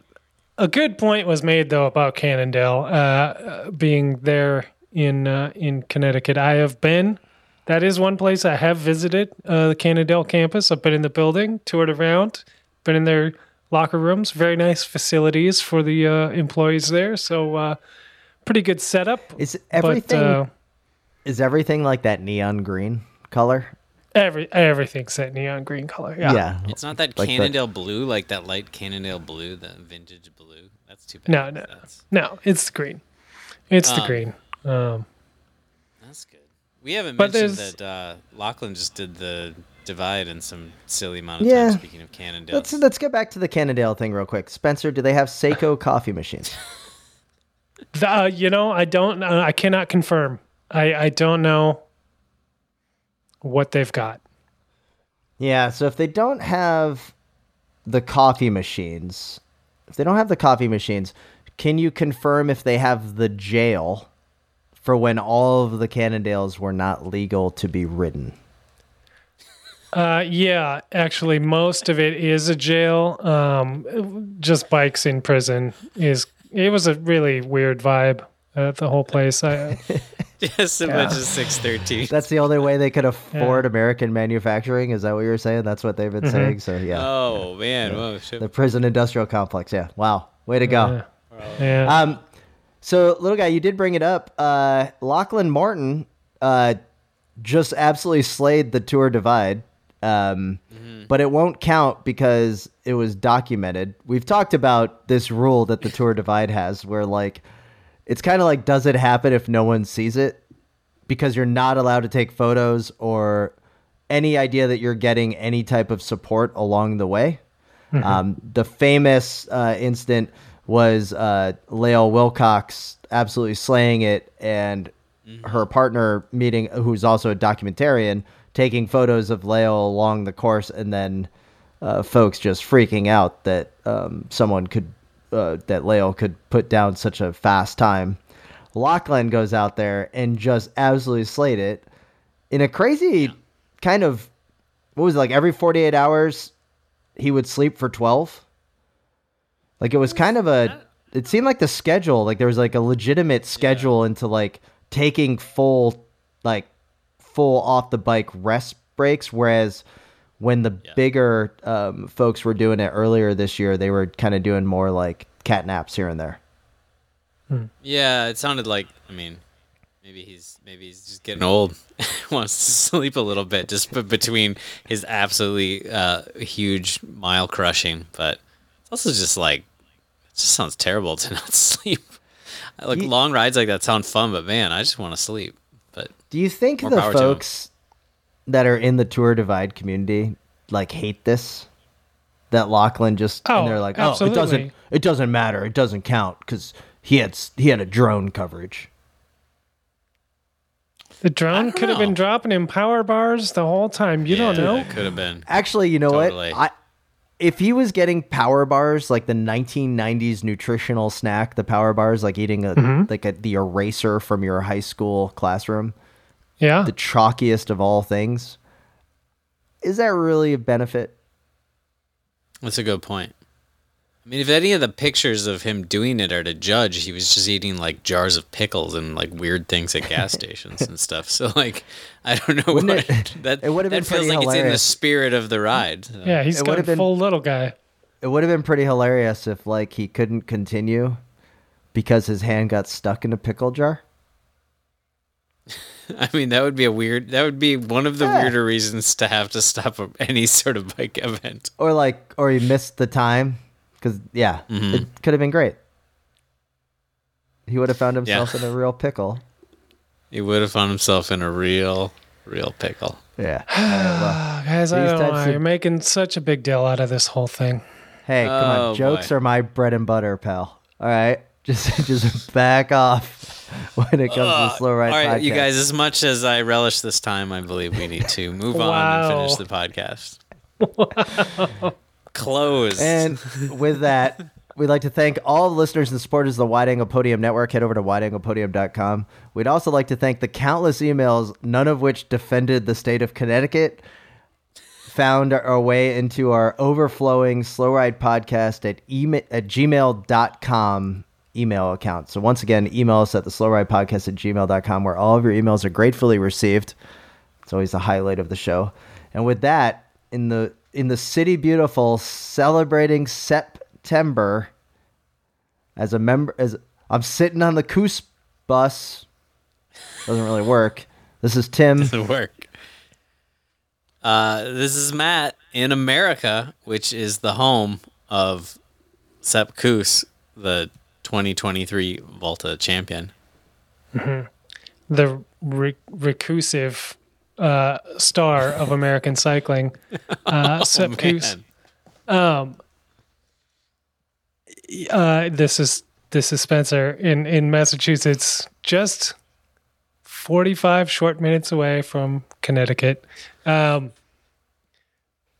a good point was made though about Cannondale uh, uh, being there in uh, in Connecticut. I have been. That is one place I have visited uh, the Cannondale campus. I've been in the building, toured around, been in their locker rooms. Very nice facilities for the uh, employees there. So uh, pretty good setup. Is everything But, uh, is everything like that neon green color? every everything's that neon green color. Yeah. Yeah. it's not that Like the- Cannondale blue, like that light Cannondale blue, that vintage blue. That's too bad. No, no, That's, no. It's the green. It's the Um, green. Um, that's good. We haven't But mentioned that uh, Lachlan just did the divide in some silly amount of Yeah. time. Speaking of Cannondale, Let's let's get back to the Cannondale thing real quick. Spencer, do they have Saeco coffee machines? The- uh, you know, I don't. Uh, I cannot confirm. I I don't know what they've got. Yeah, so if they don't have the coffee machines, if they don't have the coffee machines, can you confirm if they have the jail for when all of the Cannondales were not legal to be ridden? Uh, yeah, actually, most of it is a jail. Um, just bikes in prison is. It was a really weird vibe. at the whole place. I, just a bunch of six thirteen. That's the only way they could afford American manufacturing. Is that what you were saying? That's what they've been saying. So yeah, Oh man, whoa, shit. the prison industrial complex. Yeah, wow, way to go. yeah. Um, so little guy, you did bring it up. Uh, Lachlan Morton, uh, just absolutely slayed the Tour Divide. Um, but it won't count because it was documented. We've talked about this rule that the Tour Divide has, where like it's kind of like, does it happen if no one sees it? Because you're not allowed to take photos or any idea that you're getting any type of support along the way. Um, the famous uh, incident was uh, Lael Wilcox absolutely slaying it, and her partner meeting, who's also a documentarian, taking photos of Lael along the course, and then uh, folks just freaking out that um, someone could, uh, that Lael could put down such a fast time. Lachlan goes out there and just absolutely slayed it in a crazy kind of what was it like every 48 hours he would sleep for 12 like it was kind of a it seemed like the schedule like there was like a legitimate schedule into like taking full like full off the bike rest breaks whereas when the bigger um, folks were doing it earlier this year they were kind of doing more like cat naps here and there Yeah, it sounded like. I mean, maybe he's maybe he's just getting old, wants to sleep a little bit, just b- between his absolutely uh, huge mile crushing. But it's also just like it just sounds terrible to not sleep. Like Ye- long rides like that sound fun, but man, I just want to sleep. But Do you think More the power to 'em. folks that are in the Tour Divide community like hate this? That Lachlan just Oh, and they're like, oh, it doesn't, it doesn't matter, it doesn't count because he had he had a drone coverage. the drone don't could have been dropping in power bars the whole time. You don't know. It could have been. Actually, you know Totally. what? I if he was getting power bars like the 1990s nutritional snack, the power bars like eating a Mm-hmm. like a, the eraser from your high school classroom, Yeah. the chalkiest of all things, is that really a benefit? That's a good point. I mean, if any of the pictures of him doing it are to judge, he was just eating like jars of pickles and like weird things at gas stations and stuff. So like, I don't know. Wouldn't What, it- that it would've been that feels pretty like it's in the spirit of the ride. So, yeah, he's It got would've been- full little guy. It would have been pretty hilarious if like he couldn't continue because his hand got stuck in a pickle jar. I mean, that would be a weird. That would be one of the Yeah. weirder reasons to have to stop any sort of bike event. Or like or he missed the time cuz yeah, Mm-hmm. it could have been great. He would have found himself in a real pickle. He would have found himself in a real, real pickle. Yeah. All right, well. Guys, I These don't know. of- You're making such a big deal out of this whole thing. Hey, come Oh, on. Jokes boy. are my bread and butter, pal. All right. Just just back off when it comes to slow ride All right, podcast. you guys. As much as I relish this time, I believe we need to move on and finish the podcast. Close. And with that, we'd like to thank all the listeners and supporters of the Wide Angle Podium Network. Head over to wideanglepodium.com. We'd also like to thank the countless emails, none of which defended the state of Connecticut, found our way into our overflowing Slow Ride podcast at, email, at gmail.com email account. So once again, email us at the Slow Ride podcast at gmail.com, where all of your emails are gratefully received. It's always the highlight of the show. And with that, in the in the city beautiful, celebrating September, as a member, as I'm sitting on the Kuss bus, doesn't really work. This is Tim. the work. Uh, this is Matt in America, which is the home of Sepp Kuss, the 2023 Vuelta champion. the re- reclusive uh, star of American cycling, uh, Sepp Kuss. Man. Uh, this is this is Spencer in in Massachusetts, just forty five short minutes away from Connecticut. Um,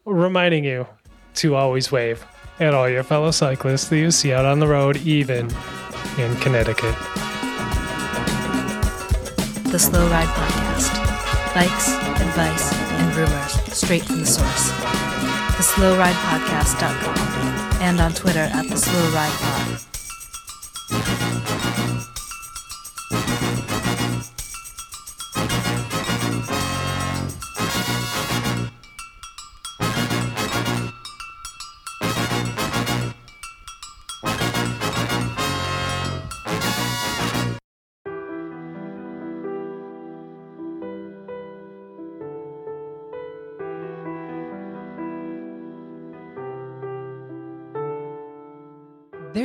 reminding you to always wave at all your fellow cyclists that you see out on the road, even in Connecticut. The Slow Ride Podcast. Bikes, advice, and rumors straight from the source. TheSlowRidePodcast.com and on Twitter at The Slow Ride Pod.